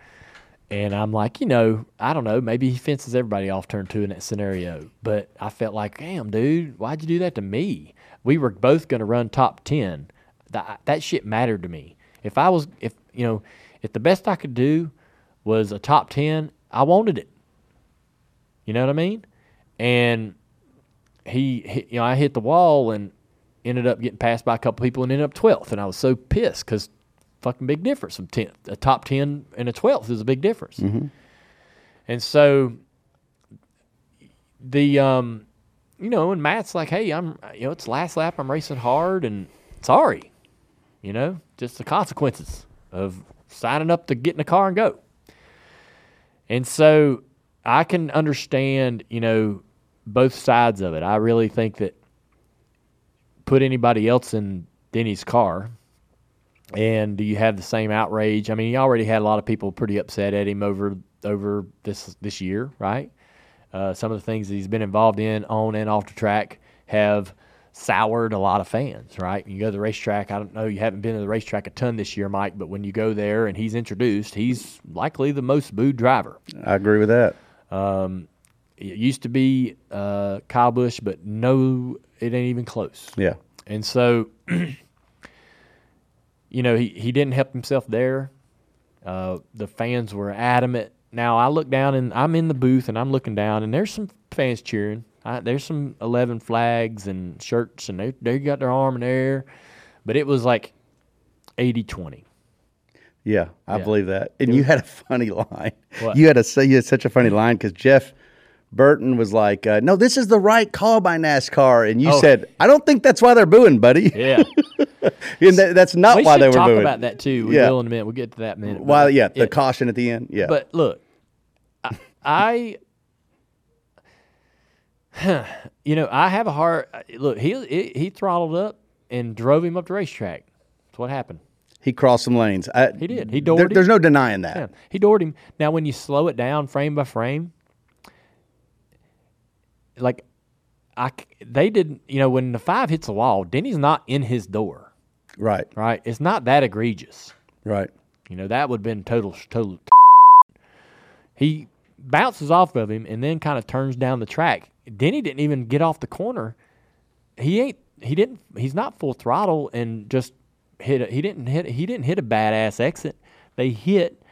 Speaker 3: and I'm like, you know, I don't know, maybe he fences everybody off turn two in that scenario, but I felt like, damn, dude, why'd you do that to me? We were both going to run top ten. That that shit mattered to me. If I was, if you know, if the best I could do was a top ten, I wanted it. You know what I mean? And he, hit, you know, I hit the wall and ended up getting passed by a couple people and ended up 12th. And I was so pissed because fucking big difference from 10th. A top 10 and a 12th is a big difference. And so the, um, you know, and Matt's like, hey, I'm, you know, it's last lap. I'm racing hard and sorry, you know, just the consequences of signing up to get in the car and go. And so I can understand, you know, both sides of it. I really think that put anybody else in Denny's car and do you have the same outrage? I mean, he already had a lot of people pretty upset at him over over this this year, right? Uh, some of the things that he's been involved in on and off the track have soured a lot of fans, right? You go to the racetrack. I don't know. You haven't been to the racetrack a ton this year, Mike, but when you go there and he's introduced, he's likely the most booed driver.
Speaker 7: I agree with that.
Speaker 3: Um, it used to be uh, Kyle Busch, but no, it ain't even close.
Speaker 7: Yeah.
Speaker 3: And so, you know, he, he didn't help himself there. Uh, the fans were adamant. Now I look down and I'm in the booth and I'm looking down and there's some fans cheering. I, there's some 11 flags and shirts and they they got their arm in the air, but it was like 80 20.
Speaker 7: Yeah, I
Speaker 3: Yeah.
Speaker 7: believe that. And you had a funny line.
Speaker 3: What?
Speaker 7: You had a you had such a funny line because Jeff Burton was like, uh, "No, this is the right call by NASCAR," and you
Speaker 3: Oh.
Speaker 7: said, "I don't think that's why they're booing, buddy."
Speaker 3: Yeah.
Speaker 7: and that, that's not
Speaker 3: we
Speaker 7: why they were
Speaker 3: talk
Speaker 7: booing.
Speaker 3: about that too. We
Speaker 7: Yeah.
Speaker 3: will in a minute. We'll get to that in a minute.
Speaker 7: Why? Yeah, the
Speaker 3: it-
Speaker 7: caution at the end. Yeah,
Speaker 3: But look, I, I you know, I have a hard look. He he, he throttled up and drove him up the racetrack. That's what happened.
Speaker 7: he crossed some lanes. I,
Speaker 3: He did. He
Speaker 7: there-
Speaker 3: doored him.
Speaker 7: There's no denying that.
Speaker 3: Yeah, he doored him. Now, when you slow it down frame by frame, like I, they didn't. You know, when the five hits the wall, Denny's not in his door.
Speaker 7: Right,
Speaker 3: Right? It's not that egregious.
Speaker 7: right.
Speaker 3: You know, that would have been total total. He bounces off of him and then kind of turns down the track. Denny didn't even get off the corner. He ain't. He didn't. He's not full throttle and just hit. A, he didn't hit. He didn't hit a badass exit. They hit.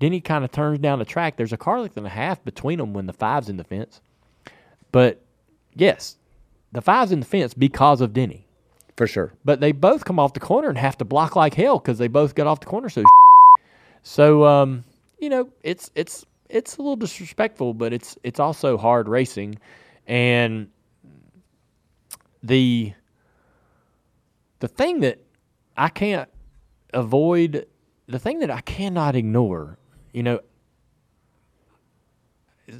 Speaker 3: Denny kind of turns down the track. There's a car length and a half between them when the five's in the fence. But yes, the five's in the fence because of Denny.
Speaker 7: For sure.
Speaker 3: But they both come off the corner and have to block like hell because they both got off the corner so. So um, you know, it's it's it's a little disrespectful, but it's it's also hard racing, and the the thing that I can't avoid, the thing that I cannot ignore, you know.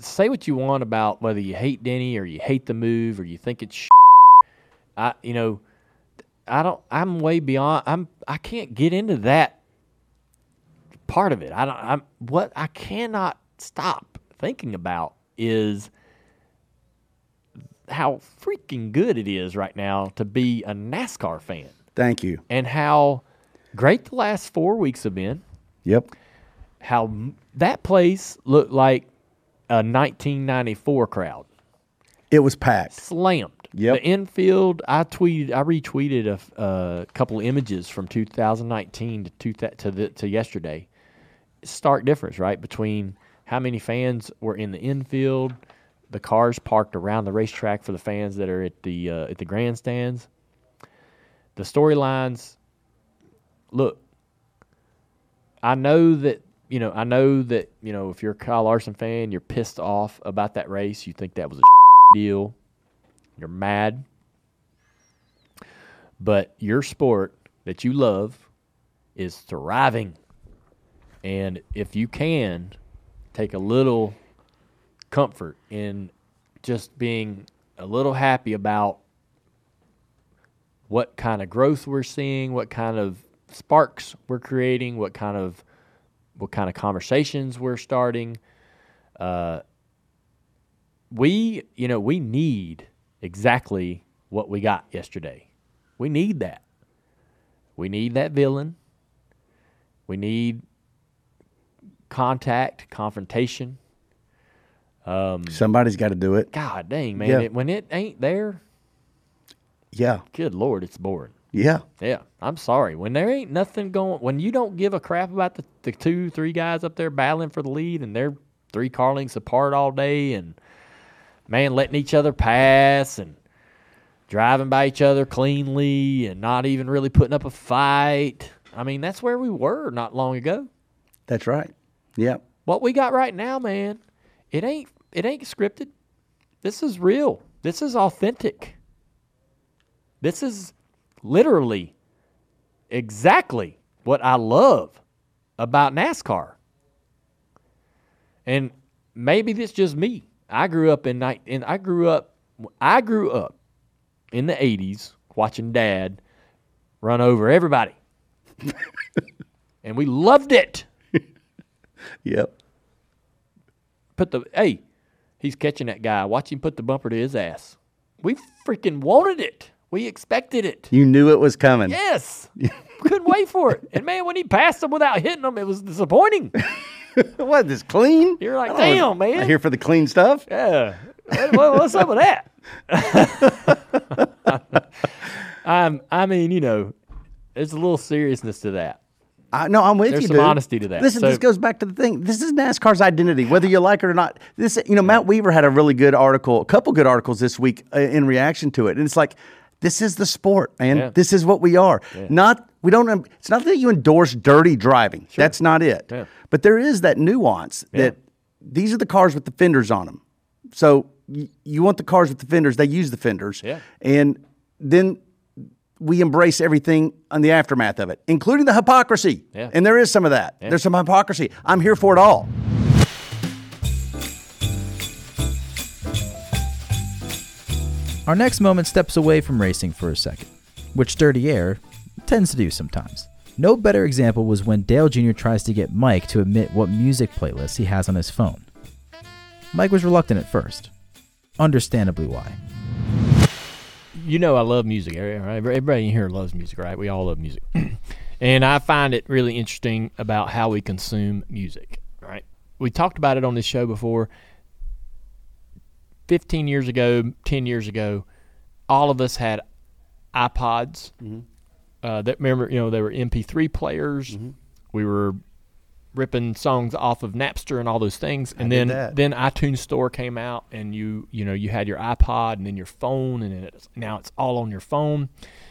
Speaker 3: Say what you want about whether you hate Denny or you hate the move or you think it's. I you know, I don't. I'm way beyond. I'm. I can't get into that part of it. I don't. I'm. What I cannot stop thinking about is how freaking good it is right now to be a NASCAR fan,
Speaker 7: Thank you.
Speaker 3: and how great the last four weeks have been.
Speaker 7: Yep.
Speaker 3: How that place looked like a 1994 crowd,
Speaker 7: It was packed.
Speaker 3: slammed.
Speaker 7: Yep.
Speaker 3: The infield, I tweeted, I retweeted a, a couple images from 2019 to two to the, to yesterday. Stark difference, right, between how many fans were in the infield, the cars parked around the racetrack for the fans that are at the uh, at the grandstands. The storylines. Look, I know that you know. I know that you know. If you're a Kyle Larson fan, you're pissed off about that race. You think that was a deal. You're mad. But your sport that you love is thriving. And if you can take a little comfort in just being a little happy about what kind of growth we're seeing, what kind of sparks we're creating, what kind of what kind of conversations we're starting. Uh, we, you know, we need exactly what we got yesterday. We need that. We need that villain. We need contact, confrontation.
Speaker 7: Somebody's got to do it.
Speaker 3: God dang, man.
Speaker 7: Yeah.
Speaker 3: It, when it ain't there,
Speaker 7: Yeah.
Speaker 3: good Lord, it's boring.
Speaker 7: Yeah.
Speaker 3: Yeah, I'm sorry. When there ain't nothing going, when you don't give a crap about the, the two, three guys up there battling for the lead and they're three car lengths apart all day and, man, letting each other pass and driving by each other cleanly and not even really putting up a fight. I mean, that's where we were not long ago.
Speaker 7: That's right. Yeah.
Speaker 3: What we got right now, man, it ain't it ain't scripted. This is real. This is authentic. This is literally exactly what I love about NASCAR. And maybe this just me. I grew up in night and I grew up I grew up in the 80s watching dad run over everybody. and we loved it.
Speaker 7: Yep.
Speaker 3: put the hey, he's catching that guy. Watch him put the bumper to his ass. We freaking wanted it. We expected it.
Speaker 7: You knew it was coming.
Speaker 3: Yes. Couldn't wait for it. And man, when he passed them without hitting them, it was disappointing.
Speaker 7: What? This clean?
Speaker 3: You're like, damn, man.
Speaker 7: I'm here for the clean stuff.
Speaker 3: Yeah. What- what- what's up with that? um, I mean, you know, there's a little seriousness to that.
Speaker 7: I, no, I'm with
Speaker 3: There's
Speaker 7: you.
Speaker 3: some
Speaker 7: dude.
Speaker 3: honesty to that.
Speaker 7: Listen,
Speaker 3: So-
Speaker 7: this goes back to the thing. This is NASCAR's identity, whether you like it or not. This, you know, Matt Weaver had a really good article, a couple good articles this week uh, in reaction to it, and it's like, this is the sport, man.
Speaker 3: Yeah.
Speaker 7: This is what we are. Not we don't. It's not that you endorse dirty driving. That's not it.
Speaker 3: Yeah.
Speaker 7: But there is that nuance that these are the cars with the fenders on them. So y- you want the cars with the fenders? They use the fenders.
Speaker 3: Yeah.
Speaker 7: And then we embrace everything on the aftermath of it, including the hypocrisy.
Speaker 3: Yeah.
Speaker 7: And there is some of that. There's some hypocrisy. I'm here for it all.
Speaker 4: Our next moment steps away from racing for a second, which Dirty Air tends to do sometimes. No better example was when Dale Jr. tries to get Mike to admit what music playlists he has on his phone. Mike was reluctant at first. Understandably why.
Speaker 3: you know I love music. Everybody in here loves music, right? We all love music. and I find it really interesting about how we consume music, right? We talked about it on this show before. 15 years ago, 10 years ago, all of us had iPods. Uh, that remember, you know, they were MP3 players. We were ripping songs off of Napster and all those things. And
Speaker 7: did
Speaker 3: then then iTunes Store came out, and you you know you had your iPod and then your phone, and it's, now it's all on your phone.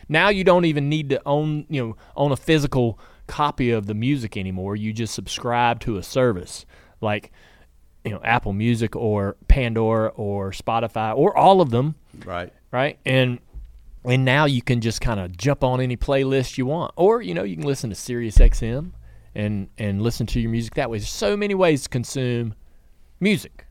Speaker 3: Now you don't even need to own you know own a physical copy of the music anymore. You just subscribe to a service like you know Apple Music or Pandora or Spotify or all of them
Speaker 7: Right.
Speaker 3: right? And and now you can just kind of jump on any playlist you want, or you know you can listen to Sirius XM and and listen to your music that way. There's so many ways to consume music,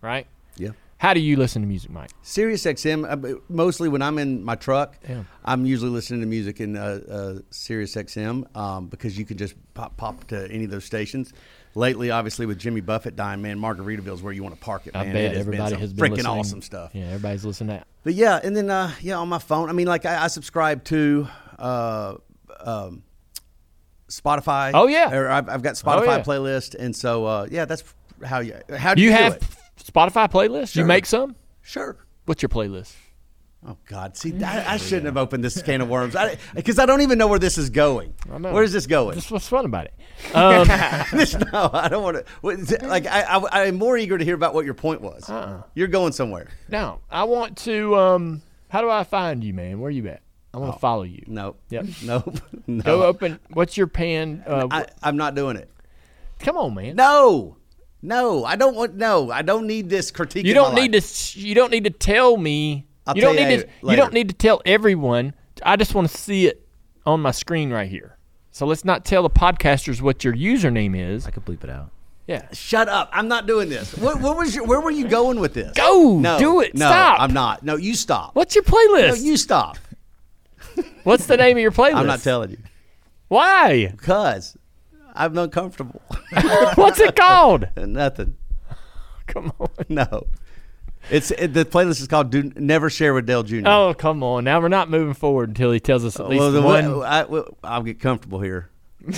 Speaker 3: right?
Speaker 7: Yeah.
Speaker 3: How do you listen to music, Mike?
Speaker 7: Sirius XM, uh, mostly when I'm in my truck,
Speaker 3: Yeah.
Speaker 7: I'm usually listening to music in uh, uh, Sirius XM um, because you can just pop, pop to any of those stations. Lately, obviously, with Jimmy Buffett dying, man, Margaritaville is where you want to park it.
Speaker 3: I
Speaker 7: man.
Speaker 3: bet
Speaker 7: It has been
Speaker 3: everybody
Speaker 7: some
Speaker 3: has been
Speaker 7: freaking
Speaker 3: listening.
Speaker 7: awesome stuff.
Speaker 3: Yeah, everybody's listening to that.
Speaker 7: But yeah, and then uh, yeah, on my phone, I mean, like I, I subscribe to uh, um, Spotify.
Speaker 3: Oh, yeah.
Speaker 7: or I've, I've got
Speaker 3: Oh,
Speaker 7: Spotify
Speaker 3: yeah.
Speaker 7: playlist, and so uh, yeah, that's how you how do you,
Speaker 3: you have
Speaker 7: it?
Speaker 3: Spotify playlists? You make some?
Speaker 7: Sure.
Speaker 3: What's your playlist?
Speaker 7: Oh God! See, I, I shouldn't have opened this can of worms because I, don't even know where this is going. Where is this going?
Speaker 3: That's what's fun about it. Um,
Speaker 7: This- no, I don't want to. Like, I, I, I'm more eager to hear about what your point was.
Speaker 3: Uh-uh.
Speaker 7: You're going somewhere.
Speaker 3: now, I want to. Um, how do I find you, man? Where are you at? I want to follow you.
Speaker 7: Nope.
Speaker 3: Yep.
Speaker 7: Nope. No.
Speaker 3: Go open. What's your pan? Uh,
Speaker 7: I, I'm not doing it.
Speaker 3: come on, man.
Speaker 7: No. No, I don't want. No, I don't need this critique.
Speaker 3: You don't need
Speaker 7: life.
Speaker 3: to. You don't need to tell me.
Speaker 7: I'll
Speaker 3: you don't
Speaker 7: you
Speaker 3: need to.
Speaker 7: later-
Speaker 3: You don't need to tell everyone. I just want to see it on my screen right here. So let's not tell the podcasters what your username is.
Speaker 4: I could bleep it out.
Speaker 3: Yeah.
Speaker 7: Shut up! I'm not doing this. What, what was your? Where were you going with this?
Speaker 3: Go,
Speaker 7: No,
Speaker 3: do it.
Speaker 7: No,
Speaker 3: Stop.
Speaker 7: I'm not. No, you stop.
Speaker 3: What's your
Speaker 7: No,
Speaker 3: playlist?
Speaker 7: you stop.
Speaker 3: What's the name of your playlist?
Speaker 7: I'm not telling you
Speaker 3: Why?
Speaker 7: because I'm uncomfortable.
Speaker 3: What's it called?
Speaker 7: Nothing.
Speaker 3: Come on.
Speaker 7: No. It's it, the playlist is called "Do Never Share with Dale Jr."
Speaker 3: Oh, come on. Now we're not moving forward until he tells us at least
Speaker 7: well, the
Speaker 3: one.
Speaker 7: one, I, well, I'll get comfortable here.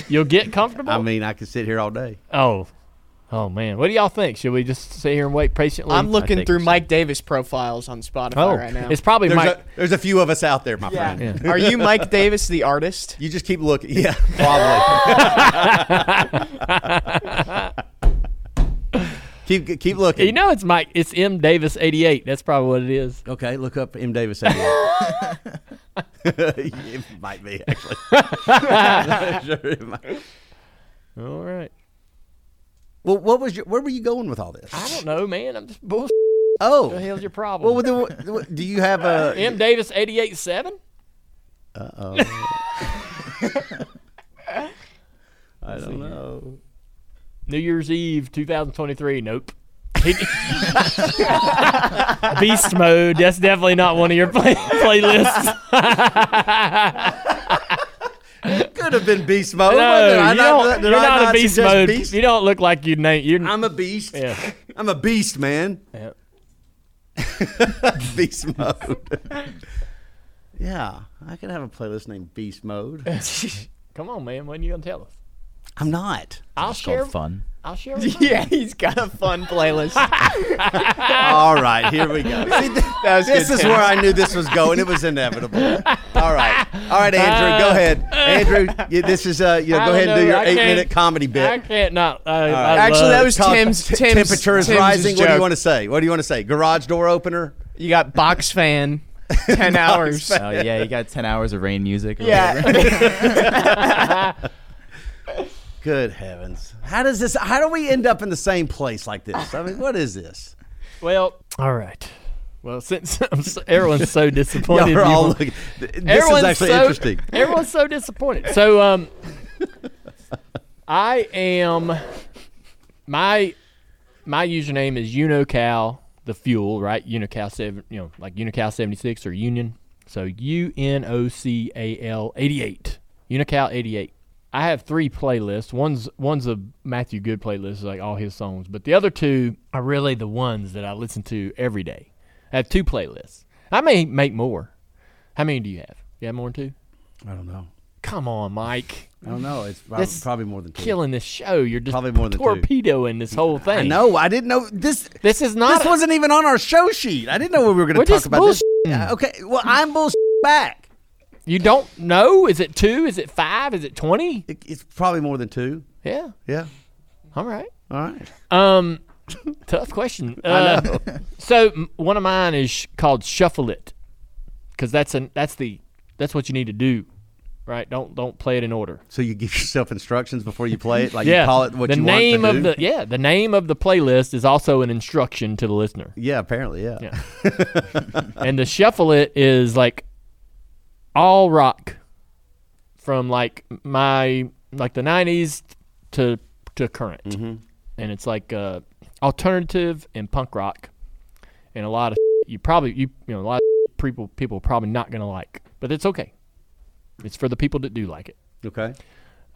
Speaker 3: You'll get comfortable.
Speaker 7: I mean, I could sit here all day.
Speaker 3: oh, oh man. What do y'all think? Should we just sit here and wait patiently?
Speaker 1: I'm looking through. Mike Davis profiles on Spotify
Speaker 3: Oh,
Speaker 1: right now.
Speaker 3: it's probably
Speaker 7: There's
Speaker 3: Mike.
Speaker 7: a, there's a few of us out there, my friend.
Speaker 3: Yeah.
Speaker 1: Are you Mike Davis, the artist?
Speaker 7: You just keep looking. Yeah, probably. Keep keep looking.
Speaker 3: you know it's Mike. It's M Davis 88. That's probably what it is.
Speaker 7: Okay, look up M. Davis. 88. it might be actually. Sure, might.
Speaker 3: All right.
Speaker 7: Well, what was your? Where were you going with all this?
Speaker 3: I don't know, man. I'm just bullshit.
Speaker 7: Oh,
Speaker 3: What the hell's your problem?
Speaker 7: well, what, do you have a?
Speaker 3: M Davis 88 7? Uh oh.
Speaker 7: I don't know.
Speaker 3: New Year's Eve 2023. Nope. Beast mode. That's definitely not one of your play- playlists.
Speaker 7: It could have been beast mode.
Speaker 3: No.
Speaker 7: I
Speaker 3: you
Speaker 7: not-
Speaker 3: don't, you're
Speaker 7: I
Speaker 3: not, a beast mode.
Speaker 7: beast?
Speaker 3: You don't look like you name. You're,
Speaker 7: I'm a beast.
Speaker 3: Yeah.
Speaker 7: I'm a beast, man.
Speaker 3: yeah.
Speaker 7: beast mode. yeah, I could have a playlist named Beast Mode.
Speaker 3: Come on, man. When are you gonna tell us?
Speaker 7: I'm not.
Speaker 3: I'll
Speaker 4: It's
Speaker 3: share.
Speaker 4: called fun.
Speaker 3: I'll share. with you.
Speaker 1: Yeah, he's got a fun playlist.
Speaker 7: All right, here we go. See, th-
Speaker 1: That was
Speaker 7: this
Speaker 1: good,
Speaker 7: is
Speaker 1: Tim.
Speaker 7: where I knew this was going. It was inevitable. All right, all right, Andrew, go ahead. Andrew, you, this is uh, you know,
Speaker 3: I
Speaker 7: go ahead and
Speaker 3: don't
Speaker 7: do
Speaker 3: know,
Speaker 7: your
Speaker 3: I can't-
Speaker 7: eight-minute comedy bit.
Speaker 3: I can't not. I, I
Speaker 1: Actually, that was
Speaker 7: Called
Speaker 1: Tim's.
Speaker 7: T-
Speaker 1: Tim's
Speaker 7: temperature is
Speaker 1: Tim's
Speaker 7: rising. What do you
Speaker 1: joke.
Speaker 7: want to say? What do you want to say? Garage door opener.
Speaker 1: You got box fan, ten hours.
Speaker 4: Oh yeah, you got ten hours of rain music. or
Speaker 1: Yeah.
Speaker 4: whatever.
Speaker 7: Good heavens! How does this? How do we end up in the same place like this? I mean, what is this?
Speaker 3: Well, all right. Well, since I'm so, everyone's so disappointed,
Speaker 7: Y'all are all looking. This is actually
Speaker 3: so,
Speaker 7: interesting.
Speaker 3: Everyone's so disappointed. So, um, I am my my username is Unocal the fuel, right? Unocal seven, you know, like Unocal seventy six or Union. So U N O C A L eighty eight. Unocal eighty eight. I have three playlists. One's one's a Matthew Good playlist, like all his songs, but the other two are really the ones that I listen to every day. I have two playlists. I may make more. How many do you have? You have more than two?
Speaker 7: I don't know.
Speaker 3: Come on, Mike.
Speaker 7: I don't know. It's probably,
Speaker 3: This-
Speaker 7: probably more than two.
Speaker 3: Killing this show. You're just
Speaker 7: Probably more than two.
Speaker 3: torpedoing this whole thing.
Speaker 7: I know. I didn't know this.
Speaker 3: This is not.
Speaker 7: This wasn't even on our show sheet. I didn't know we were going to talk about this. Yeah, okay. Well, I'm bullshit back.
Speaker 3: You don't know? Is it two? Is it five? Is it twenty?
Speaker 7: It, it's probably more than two.
Speaker 3: Yeah.
Speaker 7: Yeah.
Speaker 3: All right.
Speaker 7: All right.
Speaker 3: Um, tough question. Uh, so m- one of mine is sh- called Shuffle It, because that's an that's the that's what you need to do, right? Don't don't play it in order.
Speaker 7: So you give yourself instructions before you play it, like
Speaker 3: yeah.
Speaker 7: you call it what
Speaker 3: the
Speaker 7: you
Speaker 3: name
Speaker 7: want to
Speaker 3: of
Speaker 7: do.
Speaker 3: the yeah the name of the playlist is also an instruction to the listener.
Speaker 7: yeah, apparently, yeah.
Speaker 3: Yeah. and the shuffle it is like all rock from like my like the 90s to to current
Speaker 7: Mm-hmm.
Speaker 3: and it's like uh alternative and punk rock and a lot of you probably you you know a lot of people people are probably not gonna like but it's okay it's for the people that do like it
Speaker 7: Okay.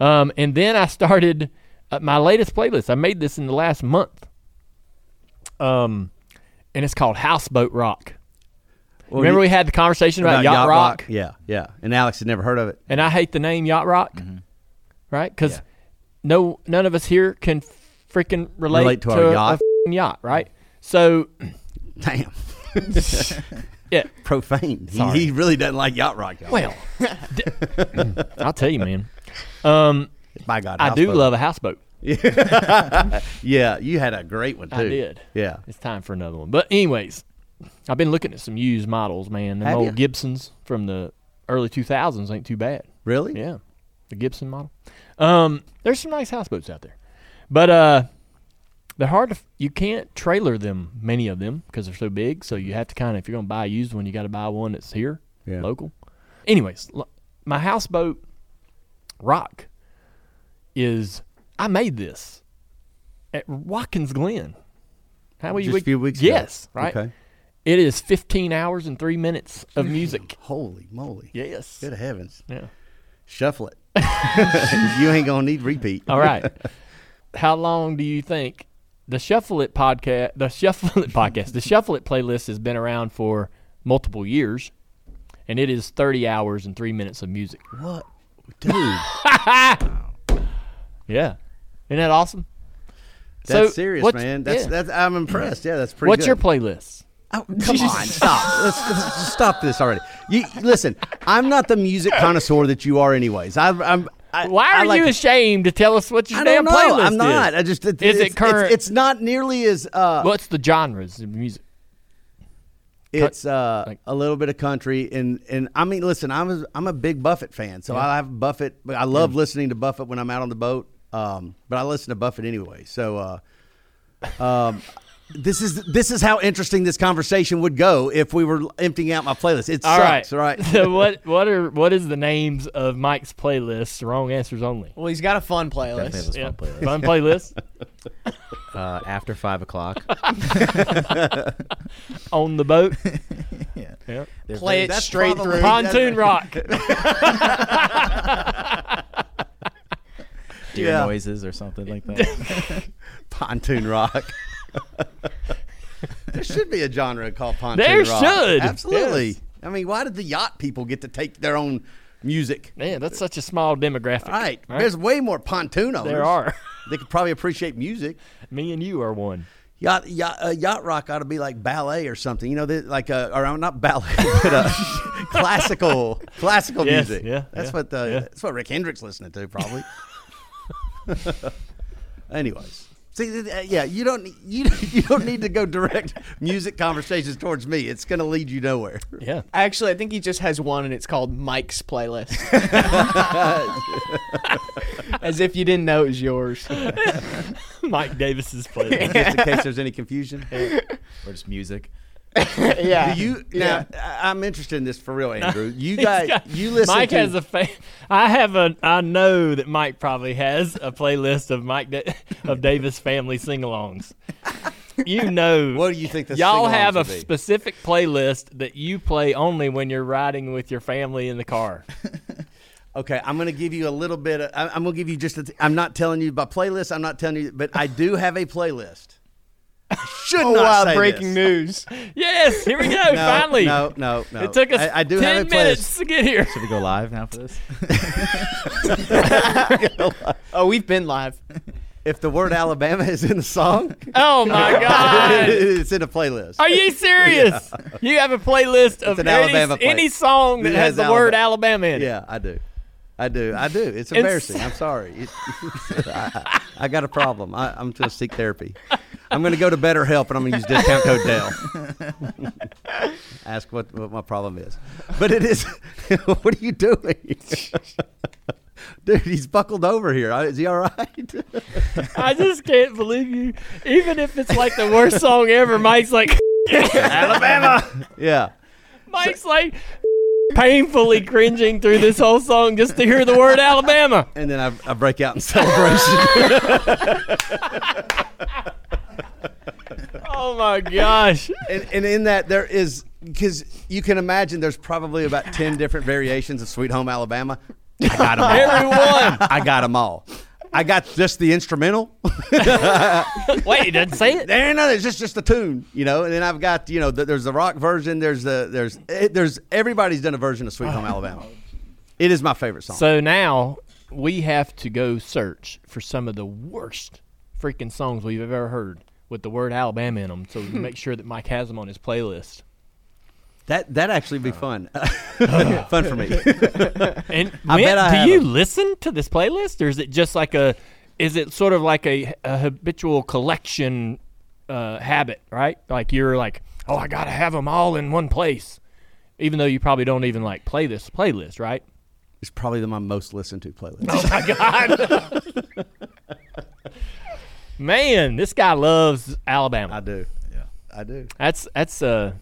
Speaker 3: um, and then I started uh, my latest playlist. I made this in the last month. Um, and it's called Houseboat Rock.
Speaker 7: Well,
Speaker 3: Remember
Speaker 7: you-
Speaker 3: we had the conversation about, Yacht, Rock,
Speaker 7: Yeah, yeah. And Alex had never heard of it.
Speaker 3: and I hate the name Yacht Rock, right? Because no, none of us here can freaking relate,
Speaker 7: Relate to our
Speaker 3: a-
Speaker 7: yacht.
Speaker 3: a yacht, right? So
Speaker 7: Damn.
Speaker 3: Yeah.
Speaker 7: profane. He, he really doesn't like yacht rock. y'all.
Speaker 3: Well, d- I'll tell you, man. Um,
Speaker 7: my God,
Speaker 3: I do
Speaker 7: houseboat.
Speaker 3: love a houseboat.
Speaker 7: Yeah, you had a great one too.
Speaker 3: I did.
Speaker 7: Yeah.
Speaker 3: It's time for another one. But anyways, I've been looking at some used models, man. The
Speaker 7: Have
Speaker 3: old
Speaker 7: ya?
Speaker 3: Gibsons from the early 2000s ain't too bad.
Speaker 7: Really?
Speaker 3: Yeah, the Gibson model. Um, there's some nice houseboats out there, but uh, they're hard to. You can't trailer them, many of them, because they're so big. So you have to kind of, if you're gonna buy a used one, you got to buy one that's here,
Speaker 7: Yeah.
Speaker 3: local. Anyways, l- my houseboat rock is. I made this at Watkins Glen. How will you?
Speaker 7: Just a few weeks ago.
Speaker 3: Yes, right.
Speaker 7: Okay.
Speaker 3: It is 15 hours and three minutes of music.
Speaker 7: Holy moly.
Speaker 3: yes.
Speaker 7: Good heavens.
Speaker 3: Yeah.
Speaker 7: Shuffle it. you ain't gonna need repeat.
Speaker 3: All right. How long do you think the Shuffle It podcast, the Shuffle It podcast, the Shuffle It playlist has been around for multiple years, and it is 30 hours and three minutes of music.
Speaker 7: What, dude?
Speaker 3: Yeah. Isn't that awesome?
Speaker 7: That's
Speaker 3: So,
Speaker 7: serious, man. That's
Speaker 3: yeah.
Speaker 7: that's. I'm impressed. Yeah, that's pretty. Good.
Speaker 3: What's
Speaker 7: good.
Speaker 3: your playlist?
Speaker 7: Oh, come on, stop. Let's, let's stop this already. You listen. I'm not the music connoisseur that you are, anyways. I, I'm. I,
Speaker 3: Why
Speaker 7: I
Speaker 3: are
Speaker 7: like
Speaker 3: you ashamed to tell us what your
Speaker 7: I
Speaker 3: damn
Speaker 7: don't know.
Speaker 3: playlist
Speaker 7: I'm not.
Speaker 3: is?
Speaker 7: I just. It,
Speaker 3: Is it current-
Speaker 7: It's, it's not nearly as. Uh,
Speaker 3: What's the genres of music?
Speaker 7: It's uh,
Speaker 3: like-
Speaker 7: a little bit of country, and and I mean, listen, I'm a, I'm a big Buffett fan, so I have Buffett. I love listening to Buffett when I'm out on the boat, um, but I listen to Buffett anyway. So, uh, um, this is this is how interesting this conversation would go if we were emptying out my playlist. It
Speaker 3: All right.
Speaker 7: sucks, right?
Speaker 3: so what what are what is the names of Mike's playlists? Wrong answers only.
Speaker 1: Well, he's got a fun playlist.
Speaker 4: Definitely have
Speaker 3: Yeah.
Speaker 4: fun playlist.
Speaker 3: Fun playlist
Speaker 4: Uh, after five o'clock.
Speaker 3: on the boat.
Speaker 4: yeah.
Speaker 3: Yeah.
Speaker 4: There's
Speaker 1: Play
Speaker 4: very-
Speaker 1: it
Speaker 7: that's
Speaker 1: straight
Speaker 7: probably-
Speaker 1: through.
Speaker 3: Pontoon rock.
Speaker 4: deer
Speaker 7: Yeah.
Speaker 4: noises or something like that.
Speaker 7: pontoon rock. There should be a genre called pontoon
Speaker 3: There
Speaker 7: rock.
Speaker 3: should.
Speaker 7: absolutely.
Speaker 3: Yes.
Speaker 7: I mean, why did the yacht people get to take their own music?
Speaker 3: Man, that's such a small demographic.
Speaker 7: Right. There's way more pontoon owners.
Speaker 3: There are.
Speaker 7: They could probably appreciate music.
Speaker 3: Me and you are one.
Speaker 7: Yacht, yacht, uh, yacht rock ought to be like ballet or something. You know, they- like uh, or uh, not ballet, but uh, classical, classical
Speaker 3: Yes,
Speaker 7: music.
Speaker 3: yeah,
Speaker 7: that's
Speaker 3: yeah,
Speaker 7: what uh,
Speaker 3: yeah.
Speaker 7: that's what Rick Hendrick's listening to, probably. Anyways, see, uh, yeah, you don't you you don't need to go direct music conversations towards me. It's going to lead you nowhere.
Speaker 3: Yeah.
Speaker 1: Actually, I think he just has one, and it's called Mike's playlist. As if you didn't know it was yours.
Speaker 3: Mike Davis's playlist.
Speaker 7: Just in case there's any confusion.
Speaker 4: or just music.
Speaker 1: yeah.
Speaker 7: Do you now? I- I'm interested in this for real, Andrew. You guys,
Speaker 3: got-
Speaker 7: you listen.
Speaker 3: Mike
Speaker 7: to,
Speaker 3: has a fa- I have a. I know that Mike probably has a playlist of Mike da- of Davis family sing-alongs. You know,
Speaker 7: What do you think the
Speaker 3: y'all have a
Speaker 7: be?
Speaker 3: specific playlist that you play only when you're riding with your family in the car.
Speaker 7: Okay, I'm going to give you a little bit. Of, I- I'm going to give you just. A, I'm not telling you about playlist. I'm not telling you, but I do have a playlist. I Should
Speaker 1: oh,
Speaker 7: not
Speaker 1: wow,
Speaker 7: say
Speaker 1: breaking
Speaker 7: this.
Speaker 1: news.
Speaker 3: Yes, here we go.
Speaker 7: No,
Speaker 3: finally,
Speaker 7: no, no, no.
Speaker 3: it took us
Speaker 7: I, I do
Speaker 3: ten
Speaker 7: have
Speaker 3: minutes to get here.
Speaker 4: Should we go live now for this?
Speaker 1: Oh, we've been live.
Speaker 7: If the word Alabama is in the song,
Speaker 3: Oh my God.
Speaker 7: it's in a playlist.
Speaker 3: Are you serious? You have a playlist of
Speaker 7: an
Speaker 3: any,
Speaker 7: Alabama play-
Speaker 3: any song that
Speaker 7: It
Speaker 3: has,
Speaker 7: has
Speaker 3: the word Alabama in it.
Speaker 7: Yeah, I do. I do. I do. It's
Speaker 3: It's-
Speaker 7: embarrassing. I'm sorry. It- I, I got a problem. I, I'm going to seek therapy. I'm going to go to BetterHelp and I'm going to use discount code Dale. Ask what, what my problem is. But it is. what are you doing? Dude, he's buckled over here. Is he all right?
Speaker 3: I just can't believe you. Even if it's like the worst song ever, Mike's like,
Speaker 7: Alabama. Yeah.
Speaker 3: Mike's like painfully cringing through this whole song just to hear the word Alabama.
Speaker 7: And then I, I break out in celebration.
Speaker 3: Oh my gosh.
Speaker 7: and, and in that there is because you can imagine there's probably about 10 different variations of sweet home alabama i got them all
Speaker 3: Everyone.
Speaker 7: i got them all i got just the instrumental.
Speaker 3: Wait, you didn't say it.
Speaker 7: there no it's just just the tune you know? And then i've got you know the, there's the rock version there's the there's it, there's everybody's done a version of sweet home alabama. It is my favorite song.
Speaker 3: So now we have to go search for some of the worst freaking songs we've ever heard with the word Alabama in them so we can make sure that Mike has them on his playlist.
Speaker 7: That that actually be fun. fun for me.
Speaker 3: And
Speaker 7: I
Speaker 3: when-
Speaker 7: bet I
Speaker 3: do
Speaker 7: have
Speaker 3: you
Speaker 7: 'em.
Speaker 3: listen to this playlist, or is it just like a? Is it sort of like a, a habitual collection uh, habit, right? Like you're like, oh, I gotta have them all in one place, even though you probably don't even like play this playlist, right?
Speaker 7: It's probably the, my most listened to playlist.
Speaker 3: Oh my god, man, this guy loves Alabama.
Speaker 7: I do. Yeah, I do.
Speaker 3: That's that's uh,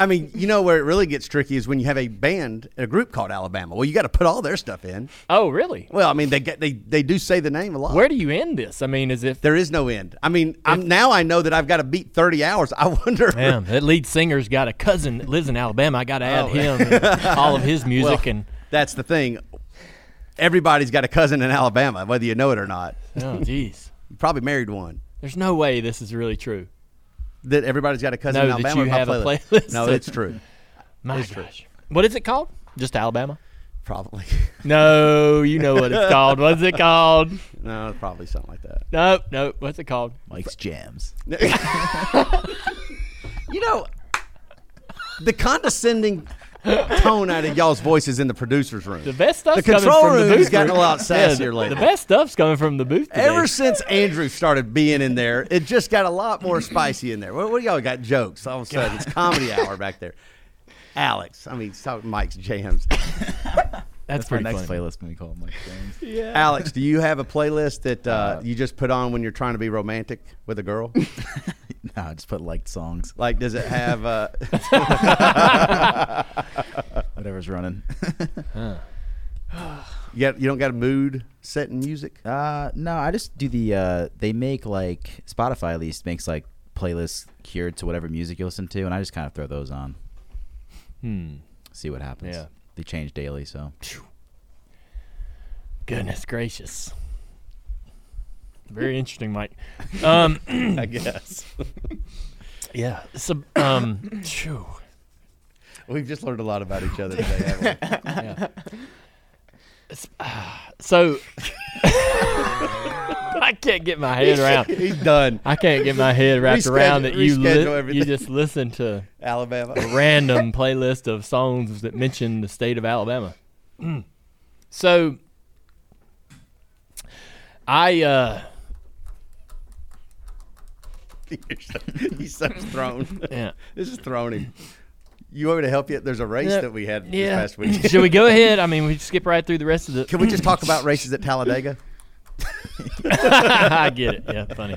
Speaker 7: I mean, you know where it really gets tricky is when you have a band, a group called Alabama. Well, you got to put all their stuff in.
Speaker 3: oh really?
Speaker 7: Well, I mean, they get they they do say the name a lot.
Speaker 3: Where do you end this? I mean, as if
Speaker 7: there is no end. I mean, I'm now I know that I've got to beat 30 hours. I wonder.
Speaker 3: Man, that lead singer's got a cousin that lives in Alabama. I got to add
Speaker 7: Oh.
Speaker 3: him, and all of his music,
Speaker 7: Well,
Speaker 3: and
Speaker 7: that's the thing. Everybody's got a cousin in Alabama, whether you know it or not.
Speaker 3: oh, jeez,
Speaker 7: You probably married one.
Speaker 3: there's no way this is really true.
Speaker 7: That everybody's got a cousin
Speaker 3: No,
Speaker 7: in
Speaker 3: that
Speaker 7: Alabama.
Speaker 3: you
Speaker 7: in my
Speaker 3: have a
Speaker 7: playlist.
Speaker 3: playlist.
Speaker 7: No, it's true.
Speaker 3: My
Speaker 7: It's true.
Speaker 3: gosh, what is it called? Just Alabama?
Speaker 7: Probably.
Speaker 3: No, you know what it's called. What's it called?
Speaker 7: no, probably something like that.
Speaker 3: No, no. What's it called?
Speaker 4: Mike's jams.
Speaker 7: You know, the condescending tone out of y'all's voices in the producer's room.
Speaker 3: The best stuff's
Speaker 7: The
Speaker 3: coming
Speaker 7: control
Speaker 3: from the
Speaker 7: room's
Speaker 3: booth.
Speaker 7: gotten a lot sassier
Speaker 3: the-
Speaker 7: lately.
Speaker 3: The best stuff's coming from the booth. Today.
Speaker 7: Ever since Andrew started being in there, it just got a lot more spicy in there. What, what do y'all got jokes? All of a sudden, it's comedy hour back there. Alex, I mean, talk Mike's jams.
Speaker 3: that's,
Speaker 4: That's my
Speaker 3: pretty
Speaker 4: next
Speaker 3: funny.
Speaker 4: playlist when we call him Mike James.
Speaker 7: Alex, do you have a playlist that uh, you just put on when you're trying to be romantic with a girl?
Speaker 4: Nah, just put liked songs,
Speaker 7: Like, does it have? Uh,
Speaker 4: whatever's running.
Speaker 7: you got, you don't got a mood setting music?
Speaker 4: uh, no, I just do the. Uh, they make like Spotify at least makes like playlists cured to whatever music you listen to, and I just kind of throw those on.
Speaker 3: Hmm.
Speaker 4: See what happens.
Speaker 3: Yeah.
Speaker 4: They change daily, so
Speaker 3: Goodness gracious. Very interesting, Mike. Um,
Speaker 7: I guess
Speaker 3: yeah. So, um, phew.
Speaker 7: we've just learned a lot about each other today. Haven't we?
Speaker 3: So I can't get my head around.
Speaker 7: He's done.
Speaker 3: I can't get my head wrapped around that you
Speaker 7: Reschedule-
Speaker 3: li-
Speaker 7: everything.
Speaker 3: you just listen to
Speaker 7: Alabama.
Speaker 3: a random playlist of songs that mention the state of Alabama. So I uh
Speaker 7: He's so thrown.
Speaker 3: yeah.
Speaker 7: This is throwing. You want me to help you? There's a race
Speaker 3: Yeah.
Speaker 7: that we had
Speaker 3: Yeah.
Speaker 7: this past week.
Speaker 3: Should we go ahead? I mean, we skip right through the rest of the
Speaker 7: Can we just talk about races at Talladega?
Speaker 3: I get it. Yeah, funny.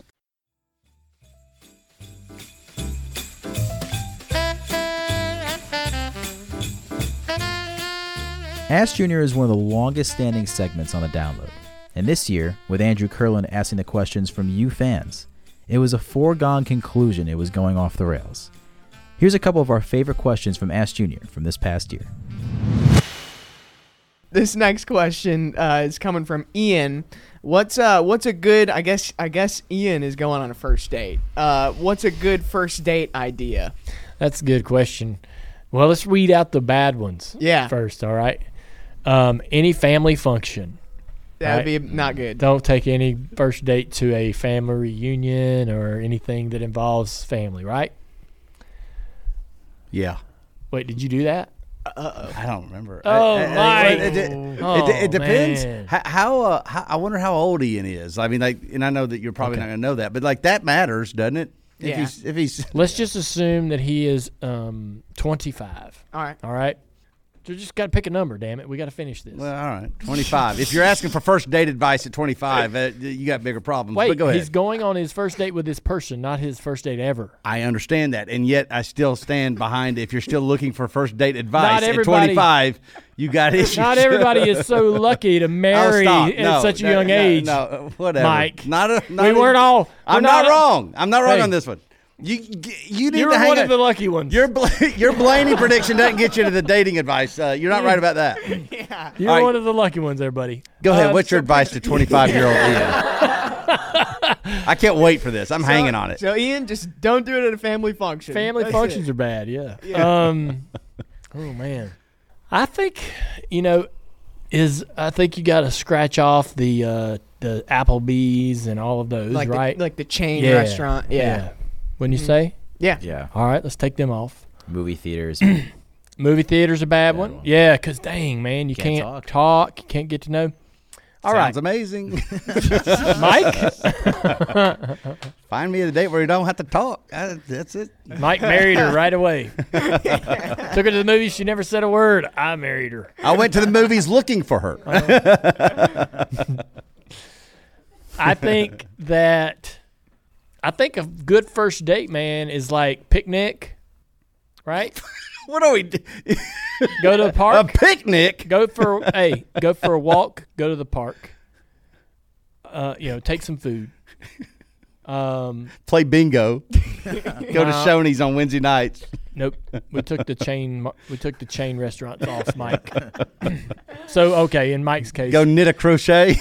Speaker 4: Ask Junior is one of the longest standing segments on the download. And this year, with Andrew Curlin asking the questions from you fans, it was a foregone conclusion it was going off the rails. Here's a couple of our favorite questions from Ask Junior from this past year.
Speaker 1: This next question uh, is coming from Ian. What's uh what's a good I guess I guess Ian is going on a first date. Uh what's a good first date idea?
Speaker 3: That's a good question. Well, let's weed out the bad ones.
Speaker 1: Yeah.
Speaker 3: First, all right. Um, any family function.
Speaker 1: That'd
Speaker 3: Right.
Speaker 1: be not good.
Speaker 3: Don't take any first date to a family reunion or anything that involves family, right?
Speaker 7: Yeah.
Speaker 3: Wait, did you do that?
Speaker 7: I don't remember.
Speaker 3: Oh,
Speaker 7: I- I-
Speaker 3: Mike.
Speaker 7: It, it- it-
Speaker 3: Oh,
Speaker 7: it depends.
Speaker 3: man.
Speaker 7: How, how, uh, how I wonder how old Ian is. I mean, like, and I know that you're probably
Speaker 3: Okay.
Speaker 7: not going to know that, but like that matters, doesn't it? If
Speaker 1: Yeah.
Speaker 7: he's if he's
Speaker 3: Let's just assume that he is um, 25.
Speaker 1: All right.
Speaker 3: All right. So just got to pick a number, damn it. We got to finish this.
Speaker 7: well, all right, twenty five. if you're asking for first date advice at twenty five, uh, you got bigger problems.
Speaker 3: Wait,
Speaker 7: but go ahead.
Speaker 3: he's going on his first date with this person, not his first date ever.
Speaker 7: I understand that, and yet I still stand behind. If you're still looking for first date advice at 25, you got issues.
Speaker 3: Not everybody is so lucky to
Speaker 7: Oh,
Speaker 3: marry
Speaker 7: stop.
Speaker 3: at
Speaker 7: No,
Speaker 3: such a
Speaker 7: no,
Speaker 3: young
Speaker 7: no,
Speaker 3: age.
Speaker 7: No, whatever.
Speaker 3: Mike.
Speaker 7: Not a. Not
Speaker 3: we weren't all. we're
Speaker 7: I'm not,
Speaker 3: a-
Speaker 7: wrong. I'm not wrong
Speaker 3: Hey.
Speaker 7: on this one. You you need
Speaker 3: You're
Speaker 7: to hang
Speaker 3: one
Speaker 7: on.
Speaker 3: of the lucky ones.
Speaker 7: Your Bla- your Blaney prediction doesn't get you to the dating advice. Uh, you're not right about that.
Speaker 1: Yeah.
Speaker 3: You're
Speaker 7: all right.
Speaker 3: one of the lucky ones there, buddy.
Speaker 7: Go ahead.
Speaker 3: Uh,
Speaker 7: What's your advice to 25 year old Ian? I can't wait for this. I'm hanging on it.
Speaker 1: So Ian, just don't do it at a family function.
Speaker 3: Family
Speaker 1: That's
Speaker 3: functions
Speaker 1: it.
Speaker 3: are bad, yeah.
Speaker 1: Yeah.
Speaker 3: Um, oh man, I think you know is I think you got to scratch off the uh, the Applebee's and all of those,
Speaker 1: like
Speaker 3: right?
Speaker 1: the, like the chain
Speaker 3: Yeah,
Speaker 1: restaurant. Yeah.
Speaker 3: Wouldn't you say?
Speaker 1: Yeah.
Speaker 4: Yeah.
Speaker 3: All right, let's take them off.
Speaker 4: Movie theaters.
Speaker 3: Movie theater's a bad
Speaker 4: Bad
Speaker 3: one.
Speaker 4: one.
Speaker 3: Yeah, because dang man, you
Speaker 4: Can't
Speaker 3: can't,
Speaker 4: talk.
Speaker 3: talk. You can't get to know. All right,
Speaker 7: Sounds amazing.
Speaker 3: Mike.
Speaker 7: Find me a date where you don't have to talk. Uh, that's it.
Speaker 3: Mike married her right away. Took her to the movies. She never said a word. I married her.
Speaker 7: I went to the movies looking for her.
Speaker 3: I think that I think a good first date, man, is like picnic, right?
Speaker 7: what are we? do-
Speaker 3: Go to the park.
Speaker 7: A picnic?
Speaker 3: go for hey, go for a walk. Go to the park. Uh, you know, take some food. Um,
Speaker 7: Play bingo. Go to
Speaker 3: Nah.
Speaker 7: Shoney's on Wednesday nights.
Speaker 3: nope. We took the chain. We took the chain restaurants off, Mike. so okay, in Mike's case,
Speaker 7: Go knit a crochet.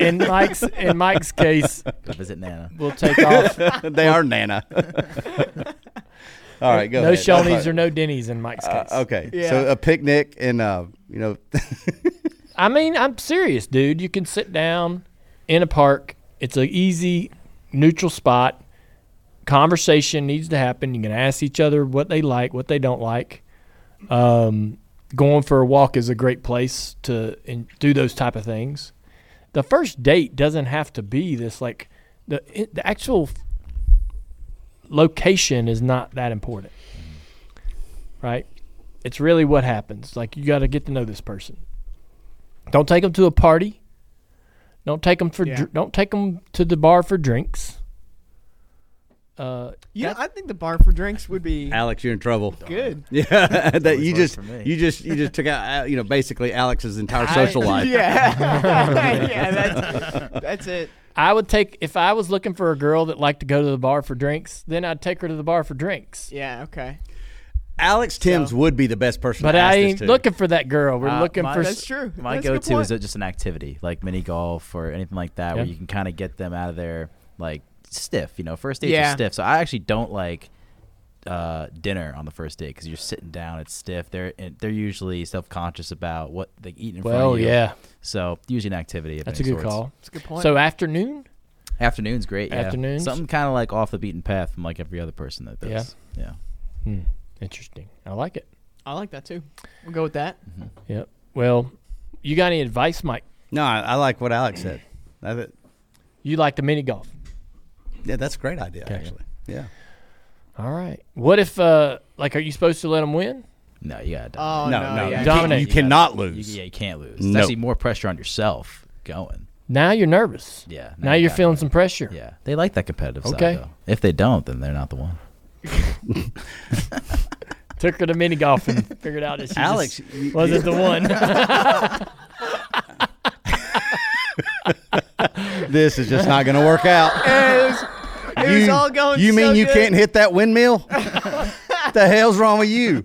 Speaker 3: in Mike's in Mike's case,
Speaker 4: Go visit Nana.
Speaker 3: we'll take off.
Speaker 7: they are Nana. All right, go
Speaker 3: no
Speaker 7: ahead.
Speaker 3: Shoney's or no Denny's in Mike's case.
Speaker 7: Uh, okay,
Speaker 1: Yeah.
Speaker 7: so a picnic and uh, you know,
Speaker 3: I mean, I'm serious, dude. You can sit down in a park. It's an easy, neutral spot. Conversation needs to happen. You can ask each other what they like, what they don't like. Um, going for a walk is a great place to and do those type of things. The first date doesn't have to be this like the the actual location is not that important, right? It's really what happens. Like you got to get to know this person. Don't take them to a party. Don't take them for.
Speaker 1: Yeah.
Speaker 3: Dr- don't take them to the bar for drinks. Uh,
Speaker 1: Yeah, I think the bar for drinks would be
Speaker 7: Alex, you're in trouble.
Speaker 1: good.
Speaker 7: Yeah, that you just you just you just took out uh, you know basically Alex's entire
Speaker 3: I-
Speaker 7: social life.
Speaker 1: Yeah. yeah, that's, that's it.
Speaker 3: I would take if I was looking for a girl that liked to go to the bar for drinks. Then I'd take her to the bar for drinks.
Speaker 1: Yeah, okay.
Speaker 7: Alex Timms would be the best person.
Speaker 3: But
Speaker 7: to ask
Speaker 3: I
Speaker 7: this
Speaker 3: ain't
Speaker 7: to.
Speaker 3: looking for that girl. We're
Speaker 4: Uh,
Speaker 3: looking
Speaker 4: my-
Speaker 3: for.
Speaker 1: That's true.
Speaker 4: My
Speaker 1: That's
Speaker 4: go-to is just an activity like mini golf or anything like that, where you can kind of get them out of their like stiff. You know, first dates
Speaker 1: Yeah.
Speaker 4: are stiff. So I actually don't like uh, dinner on the first date because you're sitting down. It's stiff. They're they're usually self-conscious about what they eat in front
Speaker 3: well,
Speaker 4: of you.
Speaker 3: yeah,
Speaker 4: So usually an activity. Of
Speaker 3: that's a good
Speaker 4: sorts.
Speaker 3: call.
Speaker 1: That's a good point.
Speaker 3: So afternoon.
Speaker 4: Afternoon's great. Yeah. Something kind of like off the beaten path from like every other person that
Speaker 3: Yeah.
Speaker 4: does. Yeah.
Speaker 3: Hmm. Interesting. I like it.
Speaker 1: I like that too. We'll go with that.
Speaker 3: Yep. Well, you got any advice, Mike?
Speaker 7: No, I, I like what Alex said. I, th-
Speaker 3: You like the mini golf.
Speaker 7: yeah, that's a great idea
Speaker 3: Okay.
Speaker 7: actually. Yeah.
Speaker 3: All right. What if, uh, like, are you supposed to let them win?
Speaker 4: No, you gotta.
Speaker 1: Oh
Speaker 7: no,
Speaker 1: no,
Speaker 7: no,
Speaker 1: yeah.
Speaker 3: Dominate.
Speaker 7: you
Speaker 3: You
Speaker 7: cannot
Speaker 4: You,
Speaker 7: lose.
Speaker 4: yeah, you can't lose. It's
Speaker 7: No.
Speaker 4: actually more pressure on yourself going.
Speaker 3: Now you're nervous.
Speaker 4: Yeah.
Speaker 3: Now you're feeling
Speaker 4: win.
Speaker 3: some pressure.
Speaker 4: Yeah, they like that competitive
Speaker 3: Okay.
Speaker 4: side though. If they don't, then they're not the one.
Speaker 3: Took her to mini golf and figured out that she
Speaker 7: Alex,
Speaker 3: just
Speaker 7: you-
Speaker 3: wasn't the one.
Speaker 7: this is just not going to work out.
Speaker 1: It was, it was
Speaker 7: you,
Speaker 1: all going.
Speaker 7: you mean
Speaker 1: so
Speaker 7: you
Speaker 1: good.
Speaker 7: can't hit that windmill? the hell's wrong with you?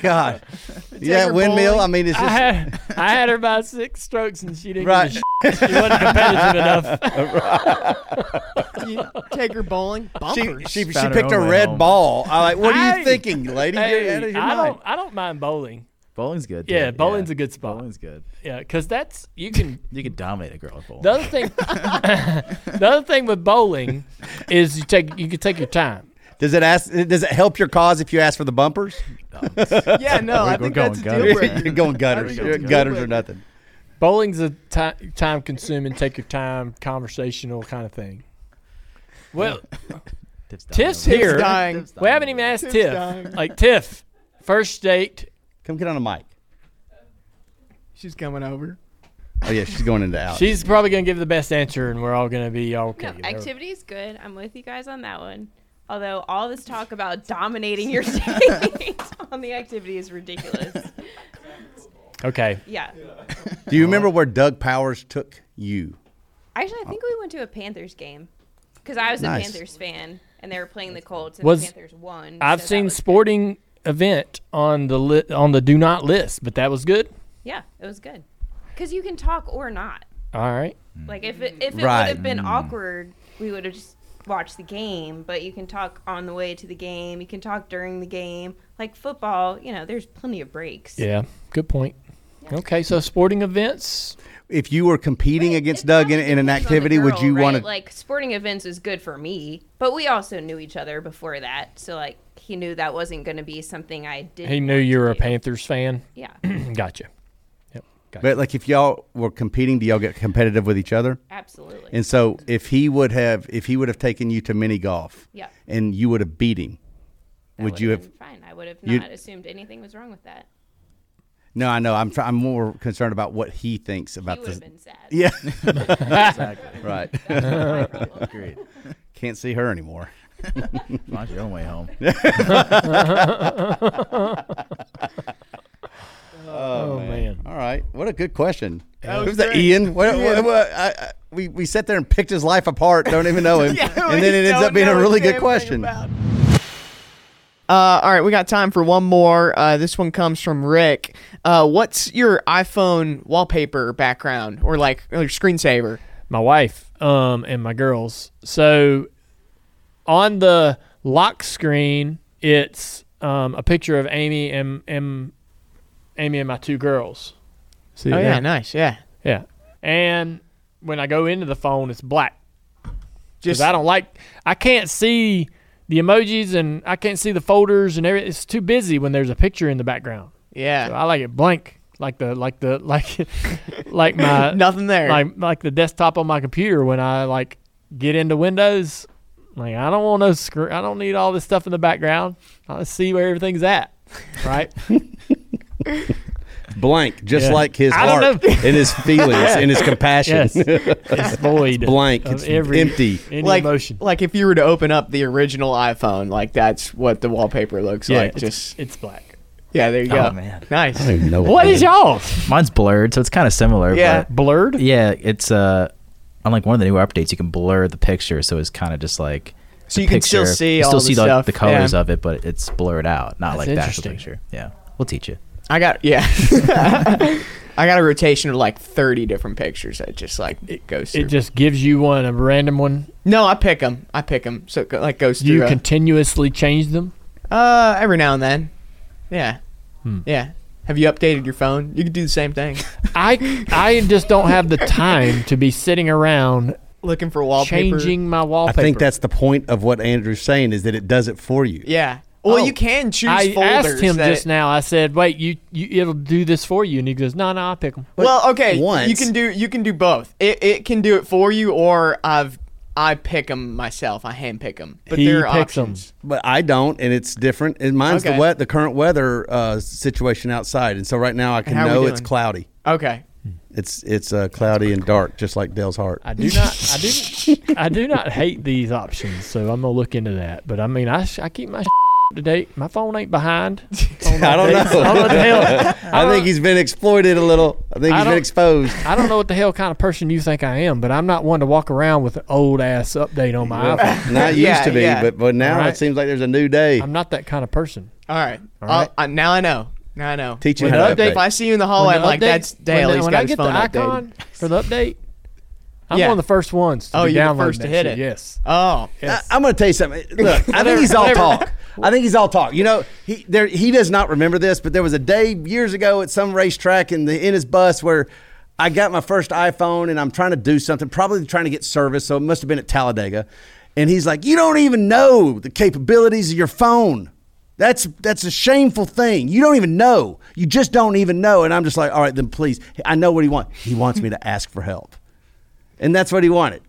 Speaker 7: God, yeah,
Speaker 1: her
Speaker 7: windmill.
Speaker 1: bowling.
Speaker 7: I mean, it's
Speaker 3: I
Speaker 7: just
Speaker 3: had I had her about six strokes and she didn't.
Speaker 7: right.
Speaker 3: Give a she wasn't competitive enough.
Speaker 1: You take her bowling.
Speaker 7: She
Speaker 1: Bumpers.
Speaker 7: she, she
Speaker 4: Found her
Speaker 7: picked a red
Speaker 4: home.
Speaker 7: ball. I like. What are
Speaker 3: Hey,
Speaker 7: you thinking, lady?
Speaker 3: Hey,
Speaker 7: Get out of your
Speaker 3: I
Speaker 7: mind.
Speaker 3: don't I don't mind bowling.
Speaker 4: Bowling's good.
Speaker 3: Yeah,
Speaker 4: too.
Speaker 3: bowling's a good spot.
Speaker 4: Bowling's good.
Speaker 3: Yeah, because that's you can.
Speaker 4: You can dominate a girl at bowling.
Speaker 3: The other thing, the other thing with bowling is you take you can take your time.
Speaker 7: Does it ask? Does it help your cause if you ask for the bumpers?
Speaker 1: yeah, no, I
Speaker 4: We're
Speaker 1: think
Speaker 4: going
Speaker 1: that's a deal breaker.
Speaker 7: You're going gutters.
Speaker 1: I think
Speaker 7: gutters or nothing.
Speaker 3: Bowling's a ti- time consuming, take your time, conversational kind of thing. Well, Tiff's here.
Speaker 1: dying.
Speaker 3: We haven't even asked Tiff.
Speaker 1: dying.
Speaker 3: Like Tiff, first date.
Speaker 7: Come get on a mic.
Speaker 1: She's coming over.
Speaker 7: Oh yeah, she's going into out.
Speaker 3: She's probably gonna give the best answer, and we're all gonna be okay.
Speaker 8: No,
Speaker 3: There-
Speaker 8: activity is good. I'm with you guys on that one. Although all this talk about dominating your date on the activity is ridiculous.
Speaker 3: Okay.
Speaker 8: Yeah.
Speaker 7: Do you remember where Doug Powers took you?
Speaker 8: Actually, I think we went to a Panthers game because I was a Panthers fan, and they were playing the Colts, and
Speaker 3: Was-
Speaker 8: the Panthers won.
Speaker 3: I've
Speaker 8: so that
Speaker 3: seen
Speaker 8: was-
Speaker 3: sporting event on the li- on the do not list, but that was good.
Speaker 8: Yeah, it was good. Because you can talk or not.
Speaker 3: All right.
Speaker 8: Like if it if it
Speaker 7: Right.
Speaker 8: would have been mm. awkward, we would have just watched the game. But you can talk on the way to the game. You can talk during the game. Like football, you know, there's plenty of breaks.
Speaker 3: Yeah. Good point. Okay, so sporting events.
Speaker 7: If you were competing
Speaker 8: It-
Speaker 7: against Doug in, in an
Speaker 8: depends on the
Speaker 7: activity, would you
Speaker 8: right?
Speaker 7: want to?
Speaker 8: like sporting events is good for me, but we also knew each other before that, so like he knew that wasn't going to be something I did.
Speaker 3: He knew you were a Panthers fan.
Speaker 8: Yeah,
Speaker 3: gotcha. Yep. Gotcha.
Speaker 7: But like, if y'all were competing, do y'all get competitive with each other?
Speaker 8: absolutely.
Speaker 7: And so, if he would have, if he would have taken you to mini golf,
Speaker 8: Yeah.
Speaker 7: and you would have beat him,
Speaker 8: That
Speaker 7: would you
Speaker 8: would've
Speaker 7: have?
Speaker 8: been fine? I would have not assumed anything was wrong with that.
Speaker 7: No, I know. I'm. Try, I'm more concerned about what he thinks about
Speaker 8: would
Speaker 7: this.
Speaker 8: been sad.
Speaker 7: Yeah,
Speaker 4: exactly.
Speaker 7: right.
Speaker 8: That's.
Speaker 4: Agreed.
Speaker 7: Can't see her anymore.
Speaker 4: Find your own way home.
Speaker 3: Oh man.
Speaker 7: All right. What a good question.
Speaker 1: was
Speaker 7: Who's that?
Speaker 1: great.
Speaker 7: Ian. What, what, what, I, I, we we sat there and picked his life apart. Don't even know him,
Speaker 1: Yeah,
Speaker 7: and then it ends up being a
Speaker 1: a
Speaker 7: really good question.
Speaker 1: Uh, all right, we got time for one more. Uh, this one comes from Rick. Uh, what's your iPhone wallpaper background or like or your screensaver?
Speaker 3: my wife um, and my girls. So on the lock screen, it's um, a picture of Amy and, and Amy and my two girls. See
Speaker 1: Oh
Speaker 3: it
Speaker 1: yeah, nice. Yeah,
Speaker 3: yeah. And when I go into the phone, it's black.
Speaker 1: just
Speaker 3: I don't like, I can't see the emojis and I can't see the folders and everything. It's too busy when there's a picture in the background.
Speaker 1: yeah,
Speaker 3: So I like it blank, like the like the like like my
Speaker 1: nothing there.
Speaker 3: like like the desktop on my computer when I like get into Windows. Like I don't want no screen. I don't need all this stuff in the background. I want to see where everything's at. Right?
Speaker 7: Blank, just
Speaker 3: Yeah.
Speaker 7: like his
Speaker 3: I
Speaker 7: heart
Speaker 3: know.
Speaker 7: and his feelings and his compassion.
Speaker 3: yes. It's void.
Speaker 7: Blank. It's
Speaker 3: every
Speaker 7: empty.
Speaker 3: Any
Speaker 1: like
Speaker 3: emotion.
Speaker 1: like if you were to open up the original iPhone, like that's what the wallpaper looks
Speaker 3: Yeah.
Speaker 1: like.
Speaker 3: it's,
Speaker 1: Just
Speaker 3: it's black.
Speaker 1: yeah, there you go.
Speaker 4: Oh, man.
Speaker 1: nice.
Speaker 7: I don't even know
Speaker 3: What is y'all's?
Speaker 4: Mine's blurred, so it's kind of similar.
Speaker 1: Yeah.
Speaker 4: But
Speaker 3: Blurred.
Speaker 4: yeah, it's uh, unlike one of the newer updates, you can blur the picture, so it's kind of just like.
Speaker 1: So
Speaker 4: the
Speaker 1: you can still see
Speaker 4: you
Speaker 1: all
Speaker 4: still
Speaker 1: the
Speaker 4: see the,
Speaker 1: stuff,
Speaker 4: the colors
Speaker 1: yeah.
Speaker 4: of it, but it's blurred out, not
Speaker 3: That's
Speaker 4: like the actual picture. Yeah, we'll teach you.
Speaker 1: I got yeah. I got a rotation of like thirty different pictures that just like it goes through.
Speaker 3: It just gives you one, a random one.
Speaker 1: no, I pick them. I pick them. So it like goes
Speaker 3: Do you
Speaker 1: through.
Speaker 3: continuously change them?
Speaker 1: uh, every now and then. Yeah,
Speaker 3: Hmm.
Speaker 1: yeah. Have you updated your phone? You can do the same thing.
Speaker 3: I I just don't have the time to be sitting around
Speaker 1: Looking for wallpaper.
Speaker 3: changing my wallpaper.
Speaker 7: I think that's the point of what Andrew's saying is that it does it for you.
Speaker 1: Yeah. Well,
Speaker 3: Oh.
Speaker 1: you can choose
Speaker 3: I
Speaker 1: folders.
Speaker 3: asked him
Speaker 1: that-
Speaker 3: just now. I said, "Wait, you, you it'll do this for you," and he goes, "No, no, I'll pick them."
Speaker 1: Well, okay. You can do you can do both. It it can do it for you, or I've I pick them myself. I hand pick them. But
Speaker 3: He
Speaker 1: there are
Speaker 3: picks 'em.
Speaker 1: options.
Speaker 7: But I don't, and it's different. And mine's
Speaker 1: Okay.
Speaker 7: the wet, the current weather uh, situation outside, and so right now I can
Speaker 1: how are we
Speaker 7: know it's cloudy.
Speaker 1: Okay.
Speaker 7: It's it's uh, cloudy and dark, just like Dale's heart.
Speaker 3: I do not, I do, I do not hate these options. So I'm gonna look into that. But I mean, I, sh- I keep my up to date. My phone ain't behind. on
Speaker 7: I don't know.
Speaker 3: I don't know what the hell.
Speaker 7: I think he's been exploited a little. I think
Speaker 3: I
Speaker 7: he's been exposed.
Speaker 3: I don't know what the hell kind of person you think I am, but I'm not one to walk around with an old ass update on my iPhone.
Speaker 7: Not used
Speaker 1: Yeah,
Speaker 7: to be,
Speaker 1: yeah.
Speaker 7: but but now
Speaker 3: All right.
Speaker 7: it seems like there's a new day.
Speaker 3: I'm not that kind of person.
Speaker 1: All right.
Speaker 3: All
Speaker 1: I'll-
Speaker 3: right.
Speaker 1: I, now I know. Now I know.
Speaker 7: Teach you
Speaker 3: When
Speaker 7: how to
Speaker 3: update-
Speaker 7: update.
Speaker 1: If I see you in the hallway,
Speaker 3: When
Speaker 1: I'm like,
Speaker 3: update-
Speaker 1: that's Dale.
Speaker 3: When,
Speaker 1: He's
Speaker 3: when
Speaker 1: got
Speaker 3: I
Speaker 1: his
Speaker 3: get the icon
Speaker 1: updated.
Speaker 3: for the update, I'm
Speaker 1: Yeah.
Speaker 3: one of the first ones. To
Speaker 1: Oh,
Speaker 3: be
Speaker 1: you're the first to hit
Speaker 3: shit.
Speaker 1: it.
Speaker 3: Yes.
Speaker 1: Oh.
Speaker 3: yes.
Speaker 7: I, am going to tell you something. Look, I think he's all talk. I think he's all talk. You know, he there he does not remember this, but there was a day years ago at some racetrack in the in his bus where I got my first iPhone and I'm trying to do something, probably trying to get service. So it must have been at Talladega, and he's like, "You don't even know the capabilities of your phone." That's that's a shameful thing. You don't even know. You just don't even know. And I'm just like, all right, then please. I know what he wants. He wants me to ask for help, and that's what he wanted.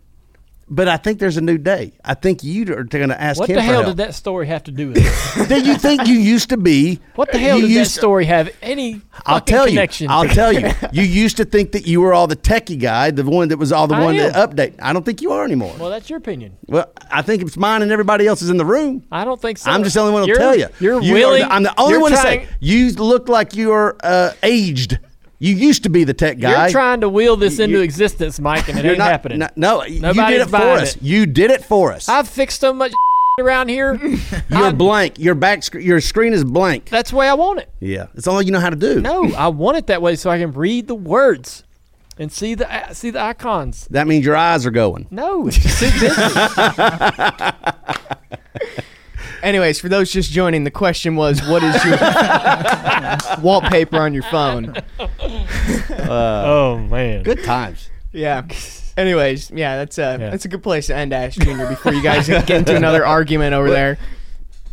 Speaker 7: But I think there's a new day. I think you are going to ask him.
Speaker 3: What
Speaker 7: the
Speaker 3: hell did that story have to do with it?
Speaker 7: Did you think you used to be?
Speaker 3: What the hell did that story have any
Speaker 7: connection?
Speaker 3: I'll
Speaker 7: tell you. I'll tell you. You used to think that you were all the techie guy, the one that was all the
Speaker 3: I
Speaker 7: one that
Speaker 3: am.
Speaker 7: update. I don't think you are anymore.
Speaker 3: Well, that's your opinion.
Speaker 7: Well, I think it's mine and everybody else is in the room.
Speaker 3: I don't think so.
Speaker 7: I'm just the only one to tell you.
Speaker 3: You're
Speaker 7: You
Speaker 3: willing.
Speaker 7: the- I'm the only one
Speaker 3: trying,
Speaker 7: to say you look like you are uh, aged. You used to be the tech guy.
Speaker 3: You're trying to wheel this into
Speaker 7: you-
Speaker 3: existence, Mike, and it ain't
Speaker 7: not-
Speaker 3: happening.
Speaker 7: No, no you did it for us.
Speaker 3: it.
Speaker 7: You did it for us.
Speaker 3: I've fixed so much around here.
Speaker 7: You're
Speaker 3: I-
Speaker 7: blank. Your back. Sc- your screen is blank.
Speaker 3: That's the way I want it.
Speaker 7: Yeah, it's all you know how to do.
Speaker 3: No, I want it that way so I can read the words and see the see the icons.
Speaker 7: That means your eyes are going.
Speaker 3: No, it's too busy.
Speaker 1: Anyways, for those just joining, the question was, what is your wallpaper on your phone?
Speaker 3: Uh, oh man.
Speaker 7: Good times.
Speaker 1: Yeah. Anyways, yeah, that's a
Speaker 3: Yeah.
Speaker 1: that's a good place to end Ask Junior before you guys get into another argument over there.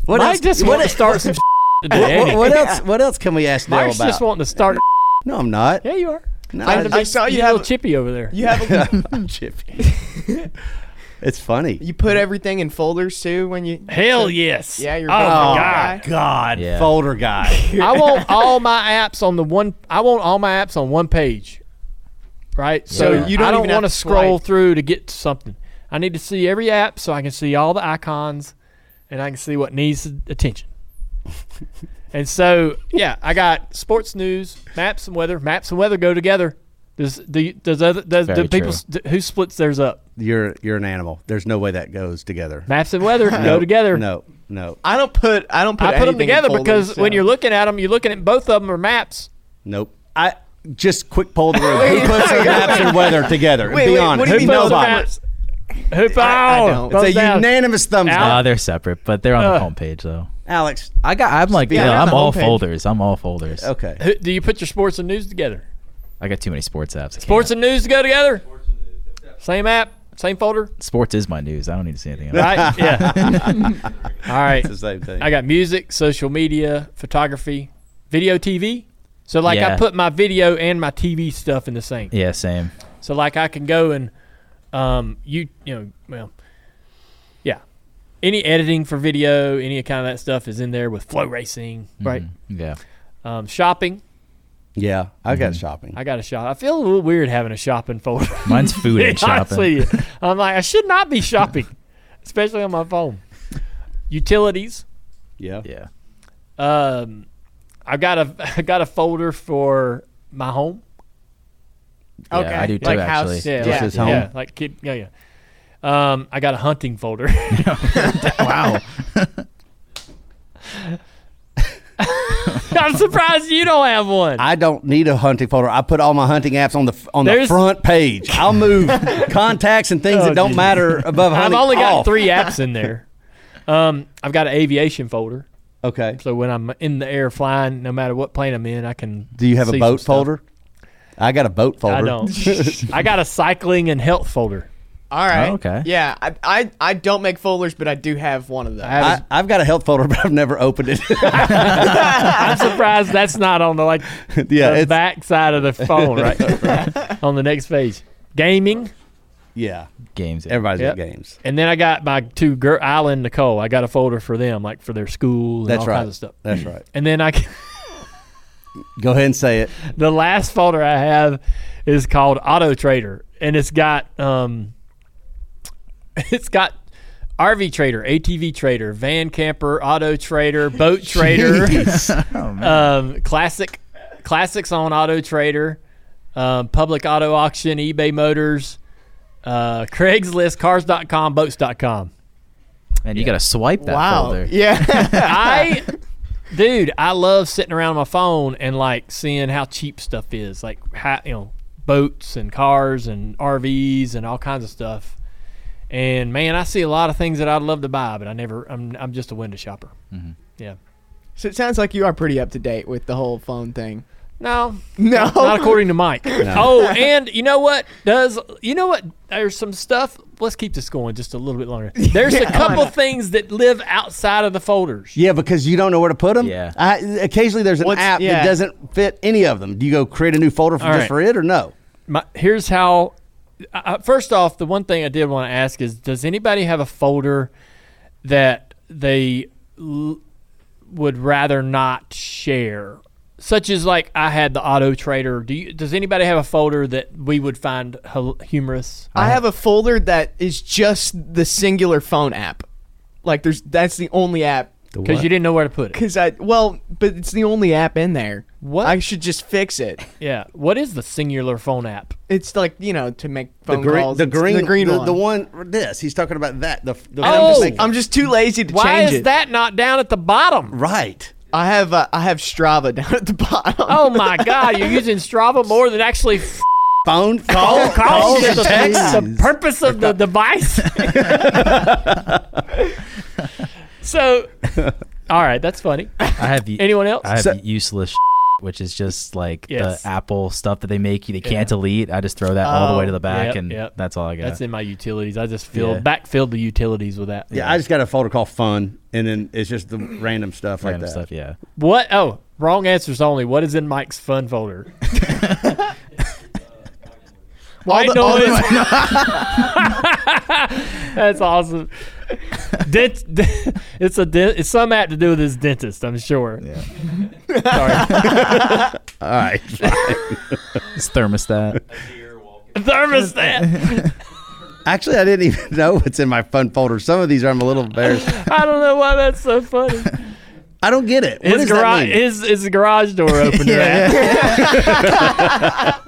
Speaker 7: What
Speaker 3: Mike
Speaker 7: else?
Speaker 3: just
Speaker 7: what,
Speaker 3: want to start some today.
Speaker 7: what,
Speaker 3: ain't
Speaker 7: what else? What else can we ask Dale
Speaker 3: Mike's
Speaker 7: about?
Speaker 3: just wanting to start.
Speaker 7: no, I'm not.
Speaker 3: Yeah, you are.
Speaker 7: No,
Speaker 1: I-
Speaker 3: Trying to
Speaker 1: I saw you
Speaker 3: a
Speaker 1: have-
Speaker 3: little chippy over there.
Speaker 1: You have a,
Speaker 7: I'm chippy. It's funny.
Speaker 1: you put everything in folders too when you
Speaker 3: Hell yes.
Speaker 1: Yeah, you're
Speaker 3: Oh
Speaker 1: both
Speaker 3: my god.
Speaker 1: guy.
Speaker 7: God,
Speaker 4: Yeah.
Speaker 7: folder guy.
Speaker 3: I want all my apps on the one. I want all my apps on one page, right? So
Speaker 1: you don't
Speaker 3: I don't
Speaker 1: even
Speaker 3: want to
Speaker 1: to
Speaker 3: scroll
Speaker 1: swipe.
Speaker 3: through to get to something. I need to see every app so I can see all the icons, and I can see what needs attention. and so, yeah, I got sports news, maps and weather. Maps and weather go together. Does do, does other does do people
Speaker 4: true.
Speaker 3: s- who splits theirs up?
Speaker 7: You're you're an animal. There's no way that goes together.
Speaker 3: Maps and weather
Speaker 7: No,
Speaker 3: go together.
Speaker 7: No, no,
Speaker 1: I don't put I don't put
Speaker 3: I put them together
Speaker 1: folders,
Speaker 3: because when you're looking at them, you're looking at both of them are maps.
Speaker 7: nope. I just quick poll the room. Who puts maps and weather together?
Speaker 1: Wait,
Speaker 7: Be
Speaker 1: wait,
Speaker 7: honest.
Speaker 1: what do you
Speaker 7: Who
Speaker 1: mean
Speaker 3: maps. Who?
Speaker 1: I don't.
Speaker 3: thumbs
Speaker 7: It's a
Speaker 3: down.
Speaker 7: unanimous thumbs
Speaker 3: Al-
Speaker 7: down.
Speaker 4: Uh, they're separate, but they're on the
Speaker 3: Ugh.
Speaker 4: homepage though.
Speaker 7: Alex,
Speaker 4: I got. I'm like,
Speaker 1: Yeah,
Speaker 4: you know, I'm all
Speaker 1: homepage.
Speaker 4: folders. I'm all folders.
Speaker 7: okay.
Speaker 3: Who- Do you put your sports and news together?
Speaker 4: I got too many sports apps.
Speaker 3: Sports and news to go together. Same app, same folder,
Speaker 4: sports is my news. I don't need to see anything else.
Speaker 3: right? yeah. All right.
Speaker 7: It's the same thing.
Speaker 3: I got music, social media, photography, video, TV. So like I put my video and my TV stuff in the same.
Speaker 4: Yeah, same.
Speaker 3: So like I can go and um you you know well yeah any editing for video any kind of that stuff is in there with FloRacing right
Speaker 4: Mhm. Yeah.
Speaker 3: um, shopping
Speaker 7: yeah, I got
Speaker 3: Mm-hmm.
Speaker 7: shopping.
Speaker 3: I got a shop I feel a little weird having a shopping folder
Speaker 4: Mine's food and shopping.
Speaker 3: Honestly, I'm like I should not be shopping especially on my phone utilities
Speaker 7: Yeah.
Speaker 4: Yeah.
Speaker 3: um I've got a I got a folder for my home
Speaker 1: Okay,
Speaker 4: I do too,
Speaker 1: like
Speaker 4: actually.
Speaker 1: house.
Speaker 3: yeah
Speaker 7: Just
Speaker 3: like,
Speaker 7: his home?
Speaker 3: yeah like kid yeah yeah um I got a hunting folder
Speaker 4: wow.
Speaker 3: I'm surprised you don't have one.
Speaker 7: I don't need a hunting folder. I put all my hunting apps on the on the front page. I'll move contacts and things
Speaker 3: Oh,
Speaker 7: that don't
Speaker 3: geez.
Speaker 7: matter above hunting.
Speaker 3: I've
Speaker 7: hunting.
Speaker 3: only got
Speaker 7: off.
Speaker 3: three apps in there. Um, I've got an aviation folder,
Speaker 7: Okay.
Speaker 3: so when I'm in the air flying, no matter what plane I'm in, I can.
Speaker 7: Do you have a
Speaker 3: see
Speaker 7: boat
Speaker 3: stuff.
Speaker 7: folder? I got a boat folder.
Speaker 3: I don't. I got a cycling and health folder.
Speaker 1: All right.
Speaker 4: Oh, okay.
Speaker 1: Yeah, I, I I don't make folders, but I do have one of those.
Speaker 3: I have
Speaker 7: I, I've got a health folder, but I've never opened it.
Speaker 3: I'm surprised that's not on the like
Speaker 7: yeah,
Speaker 3: the
Speaker 7: it's,
Speaker 3: back side of the phone, right? on the next page, gaming,
Speaker 7: yeah.
Speaker 4: Games.
Speaker 7: Everybody's
Speaker 3: Yep.
Speaker 7: got games.
Speaker 3: and then I got my two girl, Isla and Nicole. I got a folder for them, like for their school and
Speaker 7: That's
Speaker 3: all
Speaker 7: right.
Speaker 3: kinds of stuff.
Speaker 7: That's right.
Speaker 3: And then I.
Speaker 7: Go ahead and say it.
Speaker 3: the last folder I have is called Auto Trader, and it's got um, it's got RV Trader, ATV Trader, Van Camper, Auto Trader, Boat Trader, um, classic classics on Auto Trader, um, Public Auto Auction, eBay Motors, uh, Craigslist, Cars.com, Boats.com.
Speaker 4: And you got to swipe that
Speaker 1: wow.
Speaker 4: folder.
Speaker 1: Yeah.
Speaker 3: I, dude, I love sitting around my phone and like seeing how cheap stuff is, like how, you know, boats and cars and RVs and all kinds of stuff. And man, I see a lot of things that I'd love to buy, but I never. I'm I'm just a window shopper. Mm-hmm. Yeah.
Speaker 1: so it sounds like you are pretty up to date with the whole phone thing.
Speaker 3: No,
Speaker 1: No.
Speaker 3: not according to Mike. Oh, and you know what? Does you know what? There's some stuff. Let's keep this going just a little bit longer. There's a
Speaker 1: Yeah, why
Speaker 3: couple things that live outside of the folders.
Speaker 7: Yeah, because you don't know where to put them.
Speaker 4: Yeah.
Speaker 7: I, occasionally, there's an
Speaker 1: What's-
Speaker 7: app
Speaker 1: yeah.
Speaker 7: that doesn't fit any of them. Do you go create a new folder for
Speaker 3: All
Speaker 7: just
Speaker 3: right.
Speaker 7: for it or no?
Speaker 3: my, here's how uh, first off, the one thing I did want to ask is, does anybody have a folder that they l- would rather not share? Such as like I had the Auto Trader. Do you? Does anybody have a folder that we would find hel- humorous?
Speaker 1: I have a folder that is just the singular phone app. Like there's that's the only app
Speaker 3: Because you didn't know where to put it.
Speaker 1: cuz I well, but it's the only app in there.
Speaker 3: What?
Speaker 1: I should just fix it.
Speaker 3: Yeah. What is the singular phone app?
Speaker 1: It's like, you know, to make
Speaker 7: The
Speaker 1: phone
Speaker 7: green,
Speaker 1: calls.
Speaker 7: the green,
Speaker 1: the green
Speaker 7: the,
Speaker 1: one.
Speaker 7: the one. This he's talking about that. The, the
Speaker 1: And I'm,
Speaker 3: Oh!
Speaker 1: just, I'm just too lazy to change it.
Speaker 3: Why
Speaker 1: change
Speaker 3: is
Speaker 1: it.
Speaker 3: that not down at the bottom?
Speaker 7: right.
Speaker 1: I have uh, I have Strava down at the bottom.
Speaker 3: Oh my God! You're using Strava more than actually f-
Speaker 7: Phone call,
Speaker 3: calls
Speaker 7: calls
Speaker 3: the,
Speaker 7: and texts.
Speaker 3: the purpose of the device. so, all right, that's funny.
Speaker 4: I have
Speaker 3: Anyone else?
Speaker 4: I have
Speaker 7: So-
Speaker 4: useless, which is just like
Speaker 3: Yes.
Speaker 4: the Apple stuff that they make you. They
Speaker 3: Yeah.
Speaker 4: can't delete. I just throw that all the way to
Speaker 1: Oh,
Speaker 4: the back,
Speaker 3: yep,
Speaker 4: and
Speaker 3: yep.
Speaker 4: that's all I got.
Speaker 3: That's in my utilities. I just filled
Speaker 4: Yeah.
Speaker 3: backfilled the utilities with that.
Speaker 7: Yeah, I just got a folder called Fun, and then it's just the random stuff like
Speaker 4: Random
Speaker 7: that.
Speaker 4: stuff. Yeah.
Speaker 3: What? Oh, wrong answers only. What is in Mike's fun folder? White
Speaker 1: the- all the-
Speaker 3: noise. That's awesome. Dent, it's a dent, it's some app to do with his dentist, I'm sure.
Speaker 4: Yeah.
Speaker 3: Sorry.
Speaker 7: All right.
Speaker 4: It's thermostat.
Speaker 3: Thermostat.
Speaker 7: Actually, I didn't even know what's in my fun folder. Some of these are I'm a little embarrassed.
Speaker 3: I don't know why that's so funny.
Speaker 7: I don't get it. What
Speaker 3: his
Speaker 7: does
Speaker 3: garage that
Speaker 7: mean?
Speaker 3: his his garage door open? yeah, yeah.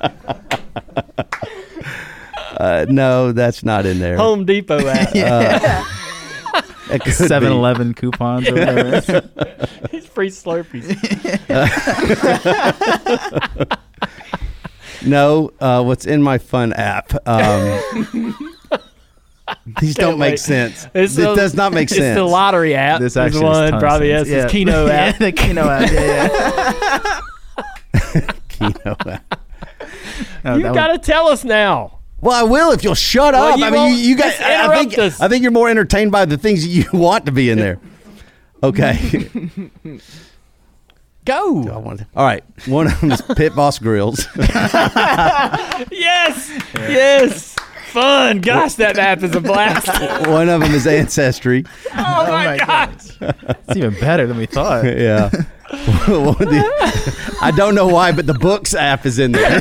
Speaker 7: uh, no, that's not in there.
Speaker 3: Home Depot app.
Speaker 7: yeah. Uh, 7
Speaker 4: Eleven coupons or whatever.
Speaker 3: He's free Slurpees.
Speaker 7: no, uh, what's in my fun app? Um, these don't make
Speaker 3: wait.
Speaker 7: sense.
Speaker 3: It's
Speaker 7: it
Speaker 3: a,
Speaker 7: does not make sense.
Speaker 3: It's the lottery app.
Speaker 4: This actually
Speaker 3: one probably yes.
Speaker 4: Yeah.
Speaker 3: Keno app.
Speaker 4: the Keno app. Yeah, yeah.
Speaker 7: Keno app.
Speaker 4: No,
Speaker 3: you got to tell us now.
Speaker 7: Well, I will if you'll shut
Speaker 3: Well,
Speaker 7: up.
Speaker 3: you
Speaker 7: I mean, you, you guys. I, I think
Speaker 3: us.
Speaker 7: I think you're more entertained by the things you want to be in there. Okay.
Speaker 3: Go.
Speaker 7: I want to- All right. One of them is Pit Boss Grills.
Speaker 3: Yes. Yes. Fun. Gosh, that app is a blast.
Speaker 7: One of them is Ancestry.
Speaker 3: oh my oh, gosh.
Speaker 4: It's even better than we thought.
Speaker 7: Yeah. The- I don't know why, but the Books app is in there.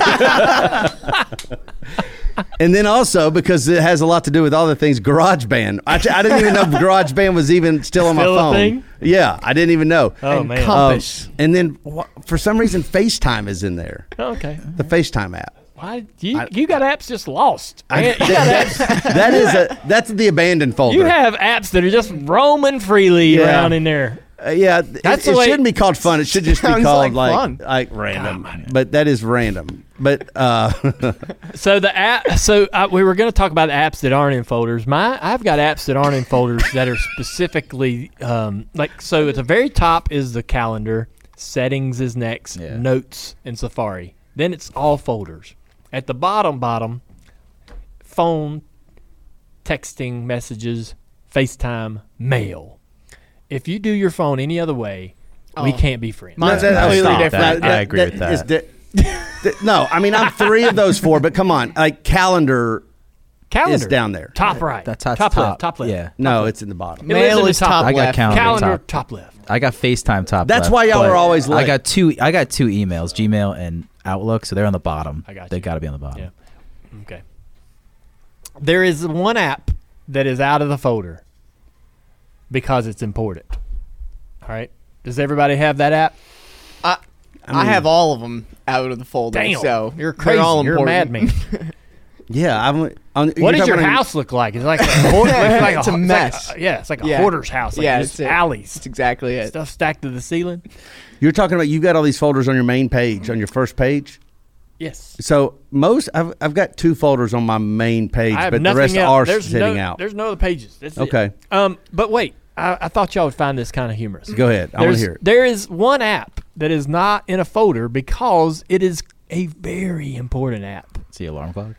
Speaker 7: And then also because it has a lot to do with all the things GarageBand. I, I didn't even know GarageBand was even still on
Speaker 3: Still
Speaker 7: my phone.
Speaker 3: thing?
Speaker 7: Yeah, I didn't even know.
Speaker 3: Oh
Speaker 1: And
Speaker 3: man.
Speaker 1: com-
Speaker 7: Um, and then wh- for some reason, FaceTime is in there.
Speaker 3: okay.
Speaker 7: The FaceTime app.
Speaker 3: Why you you got apps just lost?
Speaker 7: I-
Speaker 3: Man, you got apps.
Speaker 7: that is a that's the abandoned folder.
Speaker 3: You have apps that are just roaming freely
Speaker 7: Yeah.
Speaker 3: around in there.
Speaker 7: Uh, yeah, th-
Speaker 3: That's
Speaker 7: it,
Speaker 3: the
Speaker 7: it
Speaker 3: way-
Speaker 7: shouldn't be called fun. It should just be
Speaker 1: Sounds
Speaker 7: called
Speaker 1: like
Speaker 7: like
Speaker 1: fun.
Speaker 7: like random. But that is random. But uh,
Speaker 3: So the app. So uh, we were going to talk about apps that aren't in folders. My I've got apps that aren't in folders that are specifically um, like. So at the very top is the calendar. Settings is next.
Speaker 4: Yeah.
Speaker 3: Notes and Safari. Then it's all folders. At the bottom, bottom, phone, texting, messages, FaceTime, mail. If you do your phone any other way, we
Speaker 1: Oh.
Speaker 3: can't be friends.
Speaker 1: Mine's
Speaker 7: that-
Speaker 1: completely
Speaker 7: stop.
Speaker 1: different.
Speaker 4: That- I agree with
Speaker 7: is
Speaker 4: that.
Speaker 7: di- no, I mean I'm three of those four, but come on, like calendar.
Speaker 3: calendar
Speaker 7: is down there.
Speaker 3: Top right.
Speaker 4: That's top,
Speaker 3: top left. Top left.
Speaker 4: Yeah.
Speaker 7: No, it's in the bottom.
Speaker 3: It lives in
Speaker 1: Mail
Speaker 3: the
Speaker 1: is
Speaker 3: top
Speaker 1: top
Speaker 4: I got
Speaker 1: left.
Speaker 4: calendar,
Speaker 3: Calendar
Speaker 4: top.
Speaker 3: top left.
Speaker 4: I got FaceTime top.
Speaker 7: That's
Speaker 4: left,
Speaker 7: why y'all
Speaker 4: but
Speaker 7: are always
Speaker 4: I
Speaker 7: late.
Speaker 4: got two. I got two emails, Gmail and Outlook, so they're on the bottom.
Speaker 3: I got
Speaker 4: They
Speaker 3: you.
Speaker 4: got to be on the bottom.
Speaker 3: Yeah. Okay. There is one app that is out of the folder because it's important. All right. Does everybody have that app?
Speaker 1: I, I have all of them out of the folder.
Speaker 3: Damn.
Speaker 1: so
Speaker 3: you're
Speaker 1: they're
Speaker 3: crazy.
Speaker 1: all
Speaker 3: You're a
Speaker 1: important.
Speaker 3: madman.
Speaker 7: Yeah, I'm. On,
Speaker 3: what does your
Speaker 7: about-
Speaker 3: house look like? It's like a, hoard, it's like
Speaker 1: It's a
Speaker 3: ho-
Speaker 1: mess.
Speaker 3: like yeah, it's like a
Speaker 1: Yeah.
Speaker 3: hoarder's house. Like
Speaker 1: Yeah,
Speaker 3: just
Speaker 1: it's
Speaker 3: alleys.
Speaker 1: That's exactly it.
Speaker 3: Stuff stacked to the ceiling.
Speaker 7: You're talking about you've got all these folders on your main page, on your first page.
Speaker 3: Yes.
Speaker 7: So most I've I've got two folders on my main page, but the rest
Speaker 3: else.
Speaker 7: are
Speaker 3: there's
Speaker 7: sitting
Speaker 3: no,
Speaker 7: out.
Speaker 3: There's no other pages. That's it.
Speaker 7: Okay.
Speaker 3: Um, but wait, I, I thought y'all would find this kind of humorous.
Speaker 7: Go ahead. I want to
Speaker 3: There's-
Speaker 7: hear it.
Speaker 3: There is one app that is not in a folder because it is a very important app.
Speaker 4: See alarm clock.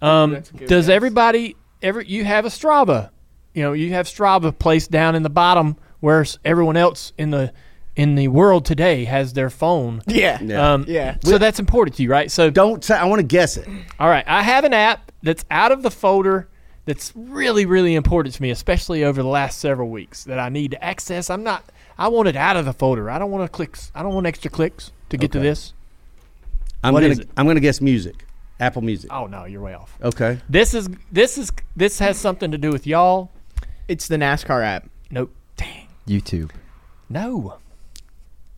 Speaker 3: Um,
Speaker 1: That's a good
Speaker 3: does
Speaker 1: guess.
Speaker 3: everybody ever? You have a Strava. You know, you have Strava placed down in the bottom where s- everyone else in the in the world today has their phone.
Speaker 1: Yeah.
Speaker 7: Yeah.
Speaker 3: Um,
Speaker 1: Yeah.
Speaker 3: So that's important to you, right? So
Speaker 7: Don't say. I want to guess it.
Speaker 3: all right, I have an app that's out of the folder that's really really important to me, especially over the last several weeks that I need to access. I'm not. I want it out of the folder. I don't want to clicks. I don't want extra clicks to get to this.
Speaker 7: I'm
Speaker 3: What
Speaker 7: gonna? I'm gonna guess music. Apple Music.
Speaker 3: Oh no, you're way off.
Speaker 7: Okay.
Speaker 3: This is this is this has something to do with y'all.
Speaker 1: It's the NASCAR app.
Speaker 3: Nope. Dang.
Speaker 4: YouTube.
Speaker 3: No.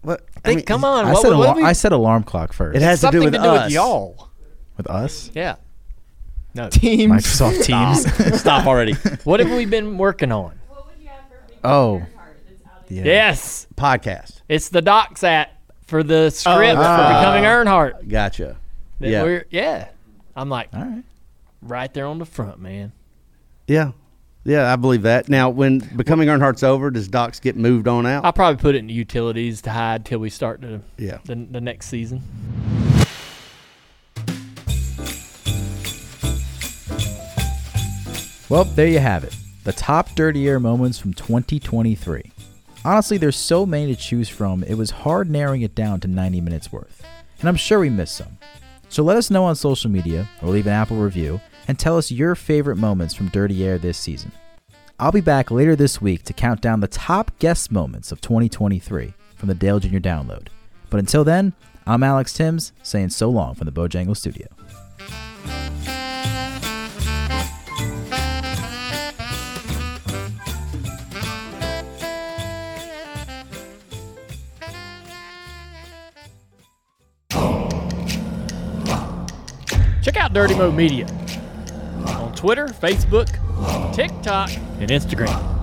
Speaker 7: What? I
Speaker 3: Think,
Speaker 7: mean,
Speaker 3: come on.
Speaker 4: I
Speaker 3: what,
Speaker 4: said
Speaker 3: what
Speaker 4: alar-
Speaker 3: have we-
Speaker 4: I said alarm clock first.
Speaker 7: It has to do with
Speaker 3: to do
Speaker 7: us.
Speaker 3: with y'all.
Speaker 4: with us.
Speaker 3: Yeah. No.
Speaker 1: Teams.
Speaker 4: Microsoft Teams.
Speaker 7: Stop already.
Speaker 3: what have we been working on?
Speaker 4: oh. Yeah.
Speaker 3: Yes.
Speaker 7: Podcast.
Speaker 3: It's the Docs app for the script for
Speaker 7: Ah.
Speaker 3: becoming Earnhardt.
Speaker 7: Gotcha.
Speaker 3: That
Speaker 7: Yeah.
Speaker 3: we're- yeah. I'm like
Speaker 4: All right.
Speaker 3: right there on the front, man.
Speaker 7: Yeah. Yeah, I believe that. Now, when becoming Earnhardt's over, does Docs get moved on out?
Speaker 3: I'll probably put it in utilities to hide till we start the
Speaker 7: Yeah.
Speaker 3: the, the next season.
Speaker 4: Well, there you have it. The top dirty air moments from 2023. Honestly, there's so many to choose from, it was hard narrowing it down to 90 minutes worth. And I'm sure we missed some. So let us know on social media or leave an Apple review and tell us your favorite moments from Dirty Air this season. I'll be back later this week to count down the top guest moments of 2023 from the Dale Jr. download. But until then, I'm Alex Timms saying so long from the Bojangle studio.
Speaker 3: Check out Dirty Mo Media on Twitter, Facebook, TikTok, and Instagram.